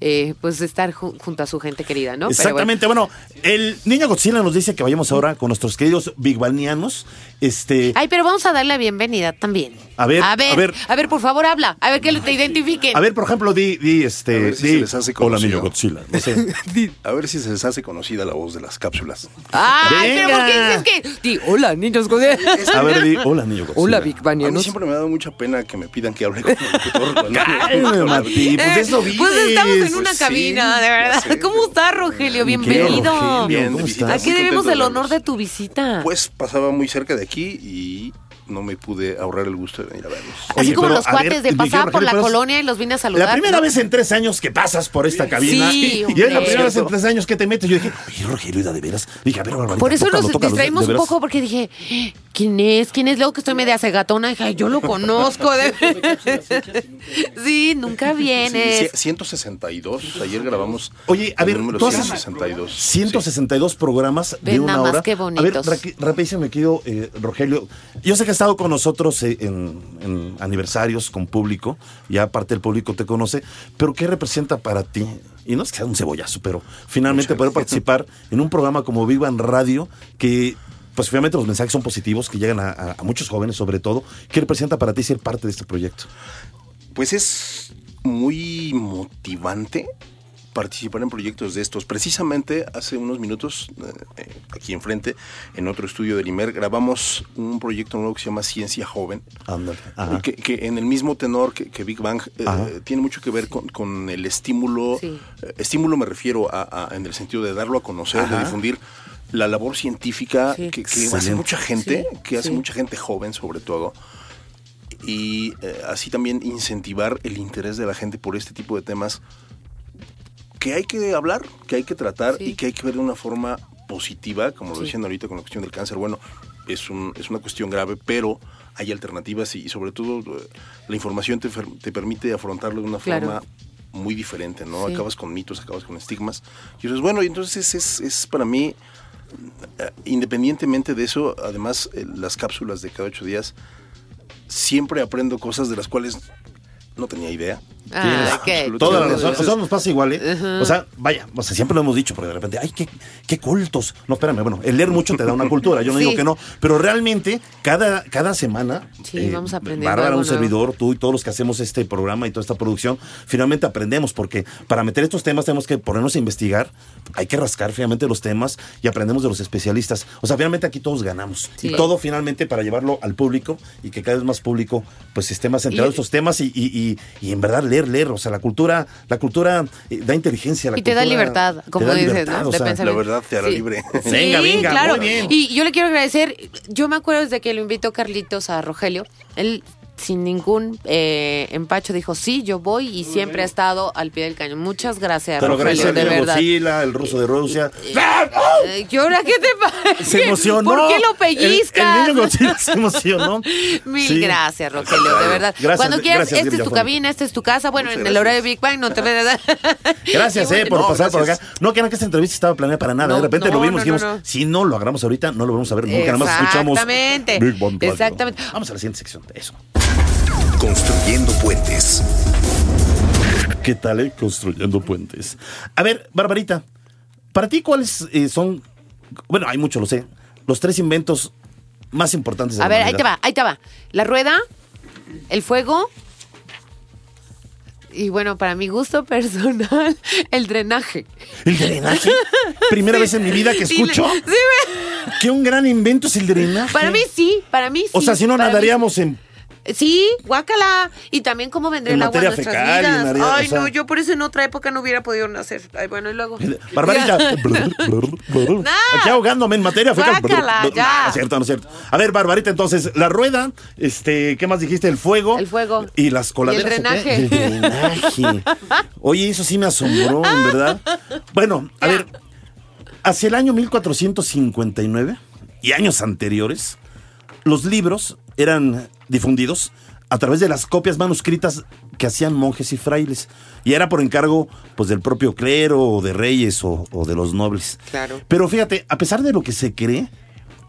eh, pues estar junto a su gente querida, ¿no? Exactamente, bueno. el niño Godzilla nos dice que vayamos ahora con nuestros queridos bigbanianos. Este. Ay, pero vamos a darle la bienvenida también. A ver, a ver, a ver, por favor, habla, a ver que te identifiquen. A ver, por ejemplo, di, di este, a ver si se les hace hola niño Godzilla. [LAUGHS] a ver si se les hace conocida la voz de las cápsulas. Ay, pero ¿por qué dices que? Di, hola niños Godzilla. A ver, di, hola niño Godzilla. Hola bigbanianos. A mí siempre me ha dado mucha pena que me pidan que hable con el locutor. Mati, pues eso Pues estamos en una pues cabina, de verdad. ¿Cómo estás, Rogelio? Bienvenido. Bien, ¿A qué debemos el honor de tu visita? Pues pasaba muy cerca de aquí y no me pude ahorrar el gusto de venir a verlos. Así como los cuates de pasar por la colonia y los vine a saludar. La primera vez en tres años que pasas por esta cabina. Sí, y es la primera vez en tres años que te metes. Yo dije, oye, Rogelio, de veras? Dije, a ver, Barbarita, Por eso nos distraímos un poco porque dije, ¿quién es? ¿Quién es? Luego que estoy media cegatona. Dije, yo lo conozco. [LAUGHS] [LAUGHS] sí, nunca vienes. 162. Ayer grabamos. Oye, a ver, tú 162. 162 programas de una hora. qué bonitos. A ver, rapidísimo, me quedo, eh, Rogelio. Yo sé que estado con nosotros eh, en, aniversarios con público, ya aparte el público te conoce, pero ¿qué representa para ti? Y no es que sea un cebollazo, pero finalmente poder participar en un programa como Viva en Radio, que pues finalmente los mensajes son positivos, que llegan a, a muchos jóvenes sobre todo. ¿Qué representa para ti ser parte de este proyecto? Pues es muy motivante participar en proyectos de estos. Precisamente hace unos minutos, eh, eh, aquí enfrente, en otro estudio del IMER, grabamos un proyecto nuevo que se llama Ciencia Joven, que, en el mismo tenor que, Big Bang eh, tiene mucho que ver con, el estímulo. estímulo me refiero a, en el sentido de darlo a conocer, de difundir la labor científica que, hace mucha gente, que hace mucha gente joven sobre todo, y eh, así también incentivar el interés de la gente por este tipo de temas que hay que hablar, que hay que tratar y que hay que ver de una forma positiva, como lo decían ahorita con la cuestión del cáncer. Bueno, es, un, es una cuestión grave, pero hay alternativas y, sobre todo eh, la información te, te, permite afrontarlo de una forma muy diferente, ¿no? Acabas con mitos, acabas con estigmas. Y dices, bueno, y entonces es, es para mí, independientemente de eso, además las cápsulas de cada ocho días siempre aprendo cosas de las cuales no tenía idea. Ah, Toda la razón. O sea, nos pasa igual, ¿eh? O sea, vaya, o sea, siempre lo hemos dicho, porque de repente, ay, qué, qué cultos. No, espérame, bueno, el leer mucho te da una [LAUGHS] cultura, yo no digo que no, pero realmente cada, cada semana, sí, eh, vamos aprendiendo Bárbara, un servidor, tú y todos los que hacemos este programa y toda esta producción, finalmente aprendemos, porque para meter estos temas tenemos que ponernos a investigar, hay que rascar finalmente los temas y aprendemos de los especialistas. O sea, finalmente aquí todos ganamos. Y todo finalmente para llevarlo al público y que cada vez más público pues esté más enterado de estos temas y, y, y en verdad leer leer, O sea, la cultura, la cultura eh, da inteligencia. La y te da libertad, como dices, ¿no? la verdad te hará libre. venga, venga, claro. muy bien. Y yo le quiero agradecer, yo me acuerdo desde que lo invitó Carlitos a Rogelio, él sin ningún eh, empacho dijo, sí, yo voy y siempre ha estado al pie del cañón. Muchas gracias, Pero Rogelio, gracias de verdad. Godzilla, el ruso de Rusia. Eh, ¿Y ahora qué te pasa? Se emocionó. ¿Por qué lo pellizcas? El, niño Godzilla se emocionó. [LAUGHS] Mil gracias, Rogelio, de verdad. Cuando quieras, esta es tu cabina, esta es tu casa. Bueno, en el horario de Big Bang no te [LAUGHS] Gracias, eh, por pasar por acá. No, que que esta entrevista estaba planeada para nada. de repente lo vimos y dijimos, si no lo agarramos ahorita, no lo vamos a ver nunca. Nada más escuchamos Big Bang Exactamente. Vamos a la siguiente sección de eso. Construyendo puentes. ¿Qué tal, eh? Construyendo puentes. A ver, Barbarita, para ti, ¿cuáles eh, son? Bueno, hay mucho, lo sé. Los tres inventos más importantes de A ver, ahí te va, ahí te va. La rueda, el fuego. Y bueno, para mi gusto personal, [LAUGHS] el drenaje. ¿El drenaje? [LAUGHS] Primera vez en mi vida que escucho. Sí, Que un gran invento es el drenaje. Para mí sí, para mí sí. O sea, si no nadaríamos en Sí, guácala. Y también cómo vendría el agua en nuestras vidas. Ay, no, yo por eso en otra época no hubiera podido nacer. Ay, bueno, y luego. [LAUGHS] Barbarita. [LAUGHS] Aquí ahogándome en materia fecal. Guácala, ya. No es cierto, no es cierto. A ver, Barbarita, entonces, la rueda, este, ¿qué más dijiste? El fuego. El fuego. Y las coladeras. Y el drenaje. El drenaje. [LAUGHS] Oye, eso sí me asombró, en verdad. Bueno, a ver, hacia el año 1459 y años anteriores, los libros eran difundidos a través de las copias manuscritas que hacían monjes y frailes. Y era por encargo pues, del propio clero, o de reyes o, o, de los nobles. Claro. Pero fíjate, a pesar de lo que se cree,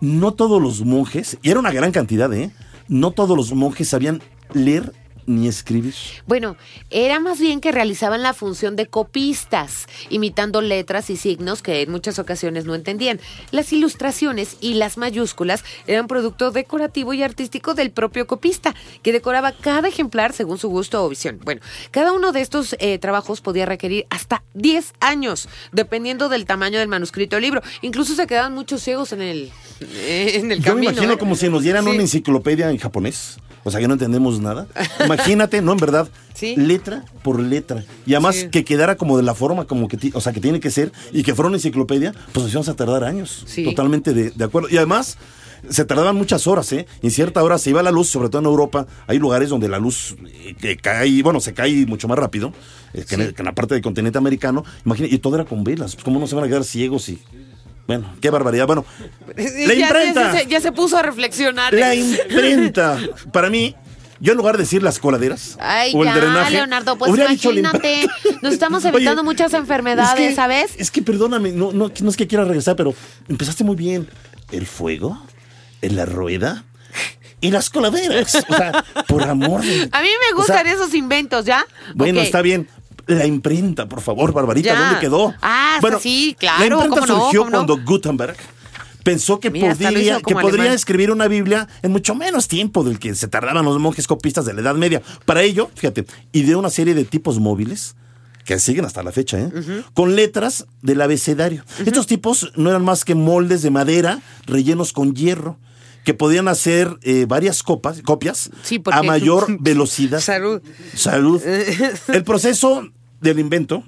no todos los monjes, y era una gran cantidad, ¿eh? No todos los monjes sabían leer ni escribir. Bueno, era más bien que realizaban la función de copistas, imitando letras y signos que en muchas ocasiones no entendían. Las ilustraciones y las mayúsculas eran producto decorativo y artístico del propio copista, que decoraba cada ejemplar según su gusto o visión. Bueno, cada uno de estos eh, trabajos podía requerir hasta 10 años, dependiendo del tamaño del manuscrito o libro. Incluso se quedaban muchos ciegos en el, en el Yo camino. me imagino ¿eh? como si nos dieran Sí. una enciclopedia en japonés. O sea, que no entendemos nada. Imagínate, ¿no? En verdad, [LAUGHS] Sí. letra por letra. Y además Sí. que quedara como de la forma como que, o sea, que tiene que ser y que fuera una enciclopedia, pues nos íbamos a tardar años. Sí. Totalmente de, de acuerdo. Y además, se tardaban muchas horas, ¿eh? En cierta hora se iba la luz, sobre todo en Europa. Hay lugares donde la luz eh, que cae, bueno, se cae mucho más rápido eh, que, en, el- que en la parte del continente americano. Imagínate, y todo era con velas. Pues, ¿Cómo no se van a quedar ciegos y. Bueno, qué barbaridad. Bueno, la Ya- imprenta. Ya, se- ya se puso a reflexionar. La imprenta. Para mí, yo en lugar de decir las coladeras Ay, o el ya, drenaje, Leonardo, pues imagínate. Nos estamos evitando muchas enfermedades, es que- ¿sabes? Es que perdóname, no, no, no es que quiera regresar, pero empezaste muy bien. El fuego, en la rueda y las coladeras. O sea, por amor de... A mí me O gustan sea, esos inventos, ¿ya? Bueno, está bien. La imprenta, por favor, Barbarita, Ya. ¿dónde quedó? Ah, bueno, sí, claro, La imprenta cómo no, surgió no. cuando Gutenberg pensó que Mira, podría, que podría alemán. escribir una Biblia en mucho menos tiempo del que se tardaban los monjes copistas de la Edad Media. Para ello, fíjate, ideó una serie de tipos móviles que siguen hasta la fecha, ¿eh? con letras del abecedario. Estos tipos no eran más que moldes de madera rellenos con hierro que podían hacer eh, varias copas, copias Sí, a mayor [LAUGHS] velocidad. Salud. Salud. [LAUGHS] El proceso del invento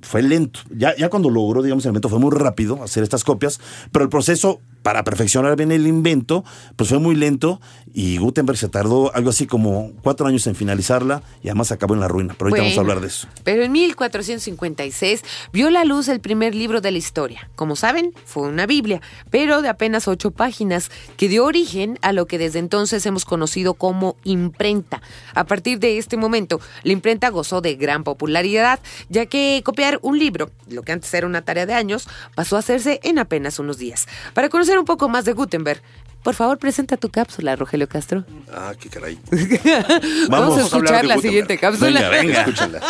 fue lento. Ya, ya cuando logró, digamos, el invento fue muy rápido hacer estas copias, pero el proceso para perfeccionar bien el invento, pues fue muy lento y Gutenberg se tardó algo así como cuatro años en finalizarla y además acabó en la ruina. Pero ahorita vamos a hablar de eso. Pero en 1456 vio la luz el primer libro de la historia. Como saben, fue una Biblia, pero de apenas ocho páginas, que dio origen a lo que desde entonces hemos conocido como imprenta. A partir de este momento, la imprenta gozó de gran popularidad, ya que copiar un libro, lo que antes era una tarea de años, pasó a hacerse en apenas unos días. Para conocer un poco más de Gutenberg, por favor, presenta tu cápsula, Rogelio Castro. Ah, qué caray. [LAUGHS] Vamos, a escuchar la siguiente cápsula. Venga, Escúchala.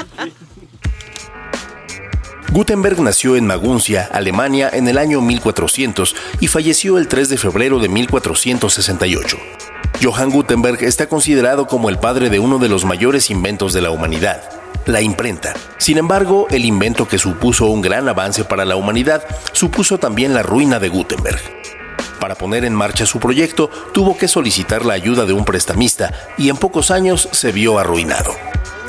Gutenberg nació en Maguncia, Alemania, en el año 1400 y falleció el 3 de febrero de 1468. Johann Gutenberg está considerado como el padre de uno de los mayores inventos de la humanidad, la imprenta. Sin embargo, el invento que supuso un gran avance para la humanidad supuso también la ruina de Gutenberg. Para poner en marcha su proyecto, tuvo que solicitar la ayuda de un prestamista y en pocos años se vio arruinado.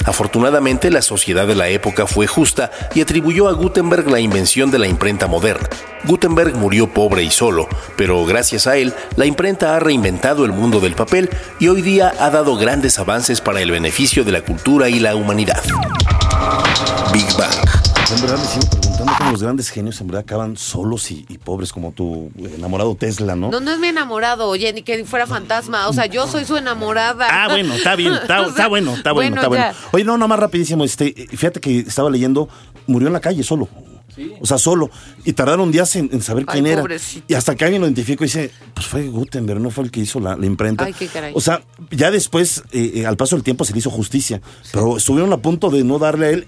Afortunadamente, la sociedad de la época fue justa y atribuyó a Gutenberg la invención de la imprenta moderna. Gutenberg murió pobre y solo, pero gracias a él, la imprenta ha reinventado el mundo del papel y hoy día ha dado grandes avances para el beneficio de la cultura y la humanidad. Big Bang. Preguntando cómo los grandes genios en verdad acaban solos y, y pobres como tu enamorado Tesla, ¿no? No, no es mi enamorado, oye, ni que fuera fantasma. O sea, yo soy su enamorada. Ah, bueno, está bien, está, [LAUGHS] O sea, está bueno, está bueno, está bueno. Oye, no, nada más rapidísimo, este, fíjate que estaba leyendo, murió en la calle solo. O sea, solo. Y tardaron días en, en saber Ay, quién era. pobrecito. Y hasta que alguien lo identificó y dice, pues fue Gutenberg, no fue el que hizo la, la imprenta. Ay, qué caray. O sea, ya después, eh, eh, al paso del tiempo, se le hizo justicia. Pero estuvieron a punto de no darle a él.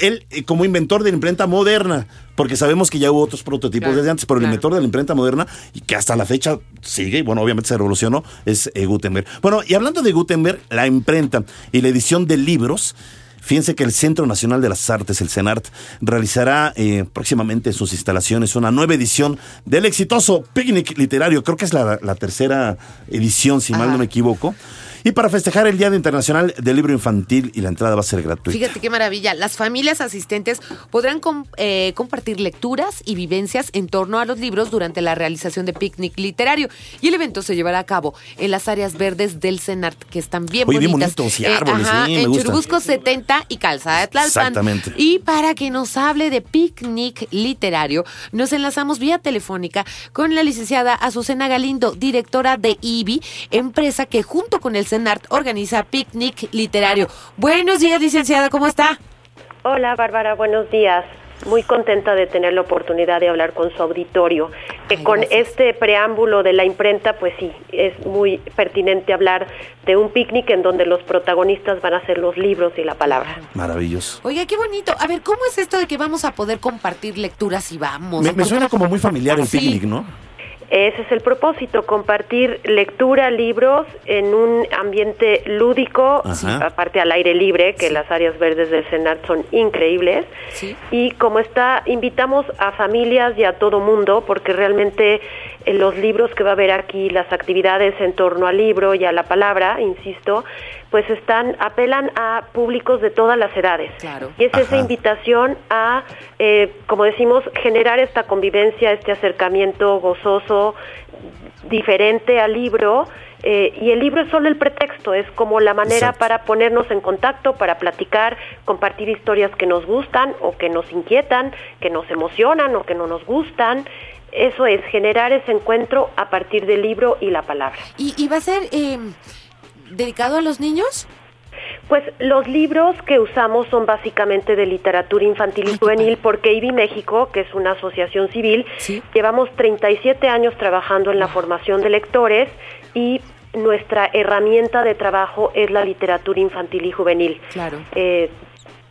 Él, eh, como inventor de la imprenta moderna, porque sabemos que ya hubo otros prototipos Claro, desde antes, pero el claro. inventor de la imprenta moderna, y que hasta la fecha sigue, y bueno, obviamente se revolucionó, es eh, Gutenberg. Bueno, y hablando de Gutenberg, la imprenta y la edición de libros, fíjense que el Centro Nacional de las Artes, el CENART, realizará eh, próximamente en sus instalaciones una nueva edición del exitoso Picnic Literario. Creo que es la, la tercera edición, si mal no me equivoco. Y para festejar el Día Internacional del Libro Infantil, y la entrada va a ser gratuita. Fíjate qué maravilla. Las familias asistentes podrán com- eh, compartir lecturas y vivencias en torno a los libros durante la realización de picnic literario. Y el evento se llevará a cabo en las áreas verdes del CENART, que están bien Oye, bien bonitas. bonitos y árboles, sí, me en. Churubusco 70 y Calzada de Tlalpan. Exactamente. Y para que nos hable de picnic literario, nos enlazamos vía telefónica con la licenciada Azucena Galindo, directora de IBI, empresa que junto con el CENART organiza picnic literario. Buenos días, licenciada, ¿cómo está? Hola Bárbara, buenos días. Muy contenta de tener la oportunidad de hablar con su auditorio. Que Ay, con gracias. este preámbulo de la imprenta, pues sí, es muy pertinente hablar de un picnic en donde los protagonistas van a ser los libros y la palabra. Maravilloso. Oiga, qué bonito. A ver, ¿cómo es esto de que vamos a poder compartir lecturas y vamos? Me, me suena como muy familiar el Sí. picnic, ¿no? Ese es el propósito, compartir lectura, libros en un ambiente lúdico, Ajá. aparte al aire libre, que las áreas verdes del CENART son increíbles. Sí. Y como está, invitamos a familias y a todo mundo, porque realmente eh, los libros que va a haber aquí, las actividades en torno al libro y a la palabra, insisto, pues están, apelan a públicos de todas las edades. Claro. Y es esa invitación a, eh, como decimos, generar esta convivencia, este acercamiento gozoso, diferente al libro. eh, y el libro es solo el pretexto, es como la manera Exacto. para ponernos en contacto, para platicar, compartir historias que nos gustan o que nos inquietan, que nos emocionan o que no nos gustan. Eso es, generar ese encuentro a partir del libro y la palabra. ¿Y, y va a ser eh, dedicado a los niños? Pues los libros que usamos son básicamente de literatura infantil y juvenil porque IBI México, que es una asociación civil, Sí. llevamos 37 años trabajando en la formación de lectores y nuestra herramienta de trabajo es la literatura infantil y juvenil. Claro. Eh,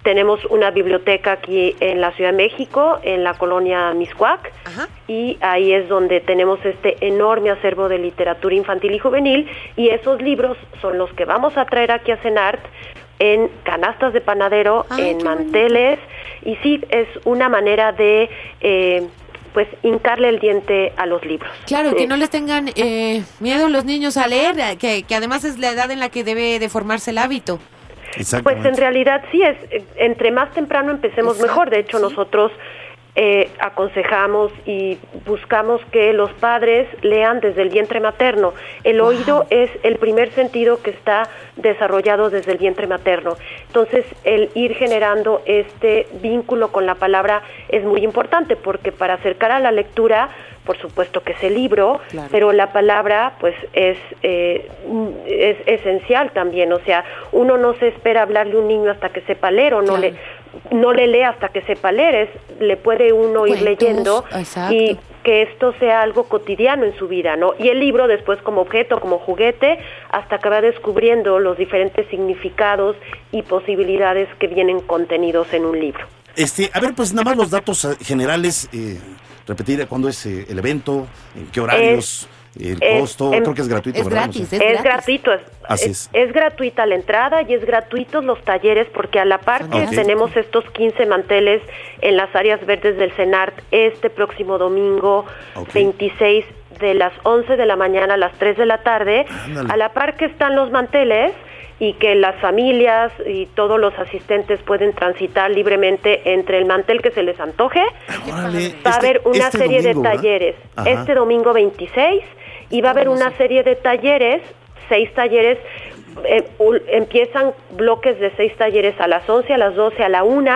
tenemos una biblioteca aquí en la Ciudad de México, en la colonia Miscuac, Ajá. y ahí es donde tenemos este enorme acervo de literatura infantil y juvenil, y esos libros son los que vamos a traer aquí a CENART en canastas de panadero, Ay, en manteles, y sí, es una manera de... eh, pues hincarle el diente a los libros. Claro, que no les tengan eh, miedo los niños a leer, que, que además es la edad en la que debe de formarse el hábito. Pues en realidad sí es, entre más temprano empecemos mejor. De hecho, nosotros eh, aconsejamos y buscamos que los padres lean desde el vientre materno. El oído es el primer sentido que está desarrollado desde el vientre materno. Entonces, el ir generando este vínculo con la palabra es muy importante porque para acercar a la lectura, por supuesto que es el libro, pero la palabra pues es, eh, es esencial también. O sea, uno no se espera hablarle a un niño hasta que sepa leer o no le no le lee hasta que sepa leer, le puede uno ir leyendo y que esto sea algo cotidiano en su vida, ¿no? Y el libro después como objeto, como juguete, hasta que va descubriendo los diferentes significados y posibilidades que vienen contenidos en un libro. Este, a ver, pues nada más los datos eh, generales, eh, repetir cuándo es eh, el evento, en qué horarios. El costo, creo que es gratuito, es Gratis, es, gratuito. Es, es, gratuita la entrada y es gratuitos los talleres porque a la par que tenemos estos 15 manteles en las áreas verdes del CENART este próximo domingo 26 de las 11 de la mañana a las 3 de la tarde, a la par que están los manteles y que las familias y todos los asistentes pueden transitar libremente entre el mantel que se les antoje. va a este haber una este serie de talleres este domingo 26 y va a haber una serie de talleres, seis talleres, eh, empiezan bloques de seis talleres a las 11, a las 12, a la 1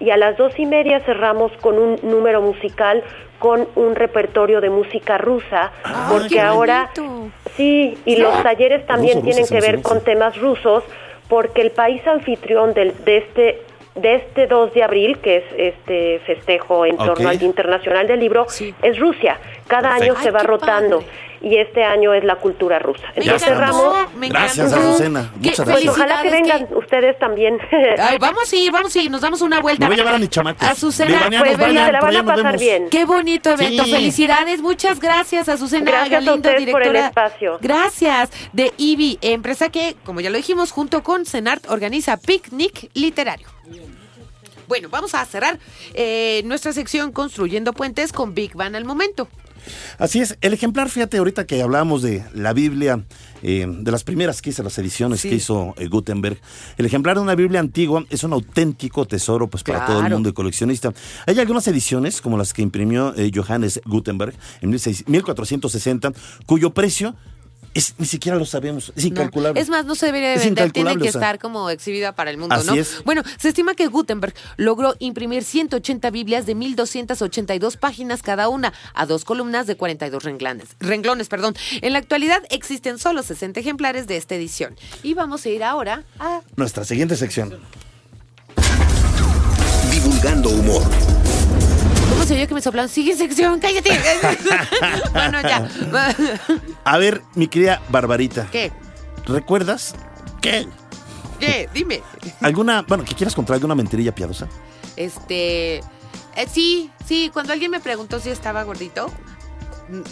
y a las dos y media cerramos con un número musical con un repertorio de música rusa, porque ahora sí, y los talleres también tienen que ver con temas rusos, porque el país anfitrión del, de este de este 2 de abril, que es este festejo en torno al Día Internacional del Libro, es Rusia. Cada año se va rotando y este año es la cultura rusa. Entonces cerramos. Gracias, Azucena. Muchas gracias. ojalá que vengan ustedes también. [LAUGHS] vamos a ir, vamos a ir, nos damos una vuelta. Me voy a llevar a mi chamaco. Azucena, pues se la van a pasar bien. Qué bonito evento. Felicidades, muchas gracias, Azucena Gracias Galindo, a directora. por el espacio. Gracias. De IBI, empresa que, como ya lo dijimos, junto con CENART organiza Picnic Literario. Bueno, vamos a cerrar eh, nuestra sección Construyendo Puentes con Big Van al momento. Así es, el ejemplar, fíjate, ahorita que hablábamos de la Biblia, eh, de las primeras que hizo, las ediciones que hizo eh, Gutenberg, el ejemplar de una Biblia antigua es un auténtico tesoro pues para todo el mundo de coleccionista. Hay algunas ediciones, como las que imprimió Johannes Gutenberg en 1460, cuyo precio ni siquiera lo sabemos, es incalculable. es más, no se debería de vender, tiene que estar como exhibida para el mundo, ¿no? Bueno, se estima que Gutenberg logró imprimir 180 Biblias de 1282 páginas cada una, a dos columnas de 42 renglones. Renglones, perdón. En la actualidad existen solo 60 ejemplares de esta edición. Y vamos a ir ahora a nuestra siguiente sección. Divulgando humor se que me soplan? Sigue sección, cállate. [LAUGHS] bueno, ya. A ver, mi querida Barbarita. ¿Qué? ¿Recuerdas? ¿Qué? ¿Qué? Dime. ¿Alguna, bueno, que quieras contar alguna mentirilla piadosa? Este. Eh, sí, sí, cuando alguien me preguntó si estaba gordito,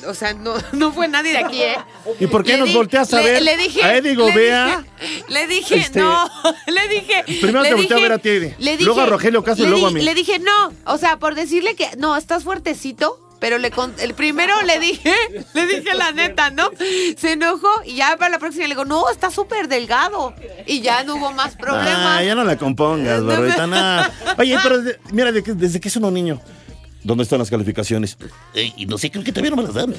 o sea, no, [LAUGHS] no fue nadie de aquí, ¿eh? ¿Y por qué nos volteas a ver? Le dije, a Edigo, vea. Le dije, este, no, [LAUGHS] le dije. Primero te volteé a ver a ti, luego a Rogelio Caso y luego a mí. Le dije, no, o sea, por decirle que, no, estás fuertecito, pero le el primero le dije, [LAUGHS] le dije la neta, ¿no? Se enojó y ya para la próxima le digo, no, está súper delgado. Y ya no hubo más problemas. Ah, ya no la compongas, Barbita, nada. Oye, pero mira, desde que es un niño ¿Dónde están las calificaciones? y no sé, creo que todavía no me las dan.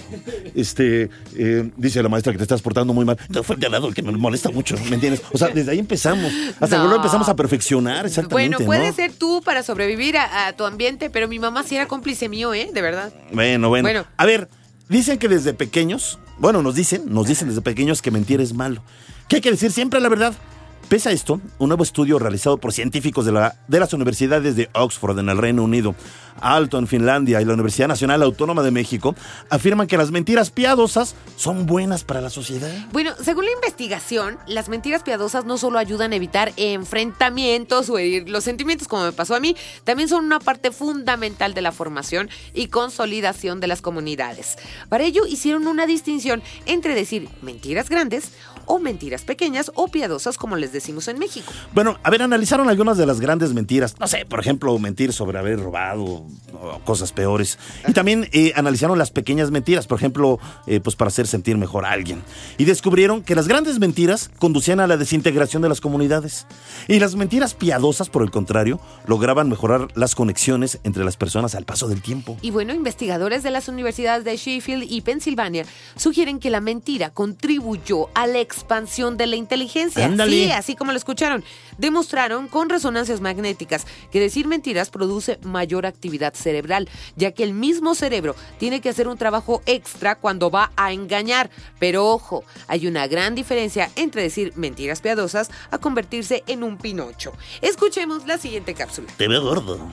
Este, eh, dice la maestra que te estás portando muy mal. No, fue el de al lado el que me molesta mucho, ¿me entiendes? O sea, desde ahí empezamos. Hasta luego empezamos a perfeccionar, exactamente. Bueno, puede ser tú para sobrevivir a, tu ambiente, pero mi mamá sí era cómplice mío, ¿eh? De verdad. Bueno, bueno. bueno. A ver, dicen que desde pequeños, bueno, nos dicen, nos dicen desde pequeños que mentir es malo. ¿Qué hay que decir siempre la verdad? Pese a esto, un nuevo estudio realizado por científicos de, la, de las universidades de Oxford en el Reino Unido, Alto en Finlandia y la Universidad Nacional Autónoma de México afirman que las mentiras piadosas son buenas para la sociedad. Bueno, según la investigación, las mentiras piadosas no solo ayudan a evitar enfrentamientos o herir los sentimientos como me pasó a mí, también son una parte fundamental de la formación y consolidación de las comunidades. Para ello hicieron una distinción entre decir mentiras grandes o mentiras pequeñas o piadosas como les decimos en México. Bueno, a ver, analizaron algunas de las grandes mentiras. No sé, por ejemplo, mentir sobre haber robado o cosas peores. Y también eh, analizaron las pequeñas mentiras, por ejemplo, eh, pues para hacer sentir mejor a alguien. Y descubrieron que las grandes mentiras conducían a la desintegración de las comunidades. Y las mentiras piadosas, por el contrario, lograban mejorar las conexiones entre las personas al paso del tiempo. Y bueno, investigadores de las universidades de Sheffield y Pensilvania sugieren que la mentira contribuyó a la expansión de la inteligencia. Sí, así como lo escucharon. Demostraron con resonancias magnéticas que decir mentiras produce mayor actividad cerebral, ya que el mismo cerebro tiene que hacer un trabajo extra cuando va a engañar. Pero ojo, hay una gran diferencia entre decir mentiras piadosas a convertirse en un pinocho. Escuchemos la siguiente cápsula. Te veo gordo.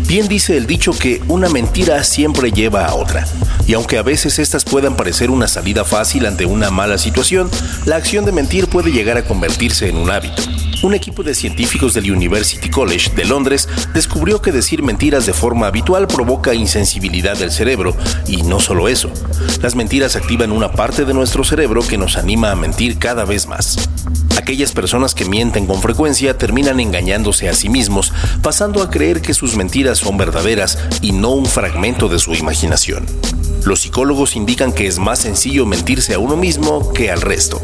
Bien dice el dicho que una mentira siempre lleva a otra, y aunque a veces estas puedan parecer una salida fácil ante una mala situación, la acción de mentir puede llegar a convertirse en un hábito. Un equipo de científicos del University College de Londres descubrió que decir mentiras de forma habitual provoca insensibilidad del cerebro, y no solo eso, las mentiras activan una parte de nuestro cerebro que nos anima a mentir cada vez más. Aquellas personas que mienten con frecuencia terminan engañándose a sí mismos, pasando a creer que sus mentiras son verdaderas y no un fragmento de su imaginación. Los psicólogos indican que es más sencillo mentirse a uno mismo que al resto.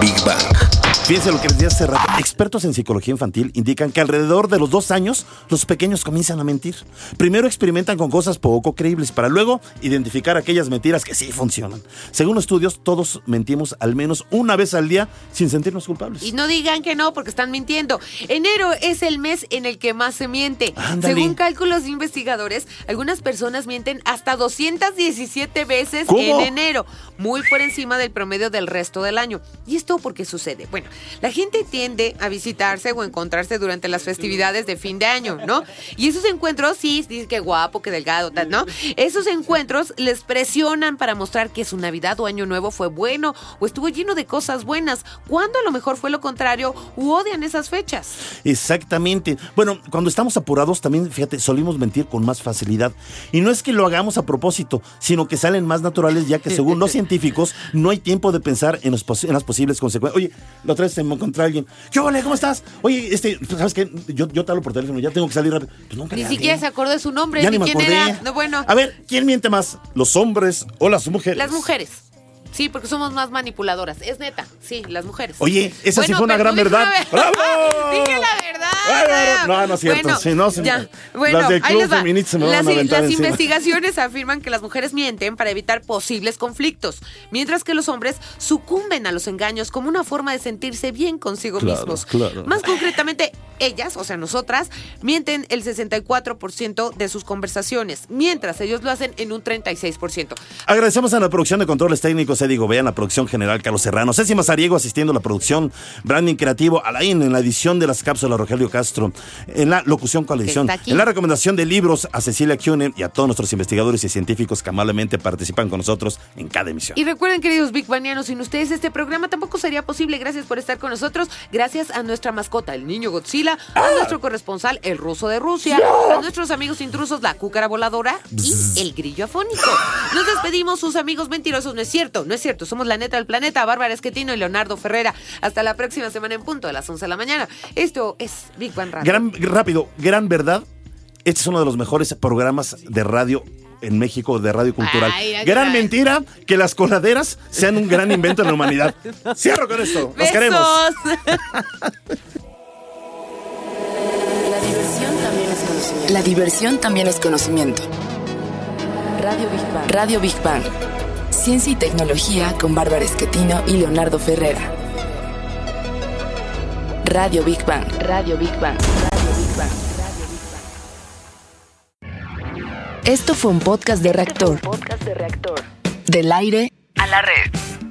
Big Bang. Fíjense lo que les decía hace rato. Expertos en psicología infantil indican que alrededor de los dos años los pequeños comienzan a mentir. Primero experimentan con cosas poco creíbles para luego identificar aquellas mentiras que sí funcionan. Según estudios, todos mentimos al menos una vez al día sin sentirnos culpables. Y no digan que no porque están mintiendo. Enero es el mes en el que más se miente. Según cálculos de investigadores, algunas personas mienten hasta 217 veces en enero, muy por encima del promedio del resto del año. ¿Y esto por qué sucede? Bueno, la gente tiende a visitarse o encontrarse durante las festividades de fin de año, ¿no? Y esos encuentros, sí, dice que guapo, que delgado, ¿no? Esos encuentros les presionan para mostrar que su Navidad o Año Nuevo fue bueno o estuvo lleno de cosas buenas, cuando a lo mejor fue lo contrario u odian esas fechas. Exactamente. Bueno, cuando estamos apurados también, fíjate, solimos mentir con más facilidad. Y no es que lo hagamos a propósito, sino que salen más naturales ya que según los [LAUGHS] científicos no hay tiempo de pensar en, en las posibles consecuencias. Oye, la otra vez se me encontré a alguien. ¿Qué vale? ¿Cómo estás? Oye, este, ¿sabes qué? Yo, yo te hablo por teléfono, ya tengo que salir rápido. Pues ni siquiera se acordó de su nombre, ya ni, quién era. No, bueno. A ver, ¿quién miente más? ¿Los hombres o las mujeres? Las mujeres. Sí, porque somos más manipuladoras. Es neta, sí, las mujeres. Oye, esa sí fue una gran verdad. ¡Bravo! [LAUGHS] Dije la verdad. No, no es cierto. Bueno, sí, no, ya. Bueno, las del club feminista me las, van a Las investigaciones afirman que las mujeres mienten para evitar posibles conflictos, mientras que los hombres sucumben a los engaños como una forma de sentirse bien consigo mismos. Claro. Más concretamente, ellas, o sea, nosotras, mienten el 64% de sus conversaciones, mientras ellos lo hacen en un 36%. Agradecemos a la producción de controles técnicos digo vean la producción general Carlos Serrano, Ceci Mazariego asistiendo a la producción, branding creativo, Alain en la edición de las cápsulas Rogelio Castro, en la locución con la edición, en la recomendación de libros a Cecilia Kuhne y a todos nuestros investigadores y científicos que amablemente participan con nosotros en cada emisión. Y recuerden, queridos Big Banianos, sin ustedes este programa tampoco sería posible. Gracias por estar con nosotros. Gracias a nuestra mascota, el niño Godzilla, a ¡Ah! nuestro corresponsal, el ruso de Rusia, a nuestros amigos intrusos, la cúcara voladora y el grillo afónico. Nos despedimos, sus amigos mentirosos, no es cierto no es cierto, somos la neta del planeta, Bárbara Esquetino y Leonardo Ferrera. Hasta la próxima semana en punto, a las 11 de la mañana. Esto es Big Bang Radio. Gran, rápido, gran verdad. Este es uno de los mejores programas de radio en México de radio cultural. gran mentira que las coladeras sean un gran invento en la humanidad. [LAUGHS] Cierro con esto. Los queremos. [LAUGHS] conocimiento. La diversión también es conocimiento. Radio Big Bang. Radio Big Bang. Ciencia y Tecnología con Bárbara Esquetino y Leonardo Ferrera. Radio Big Bang. Radio Big Bang. Radio Big Bang. Esto fue un podcast de reactor. Podcast de reactor. Del aire a la red.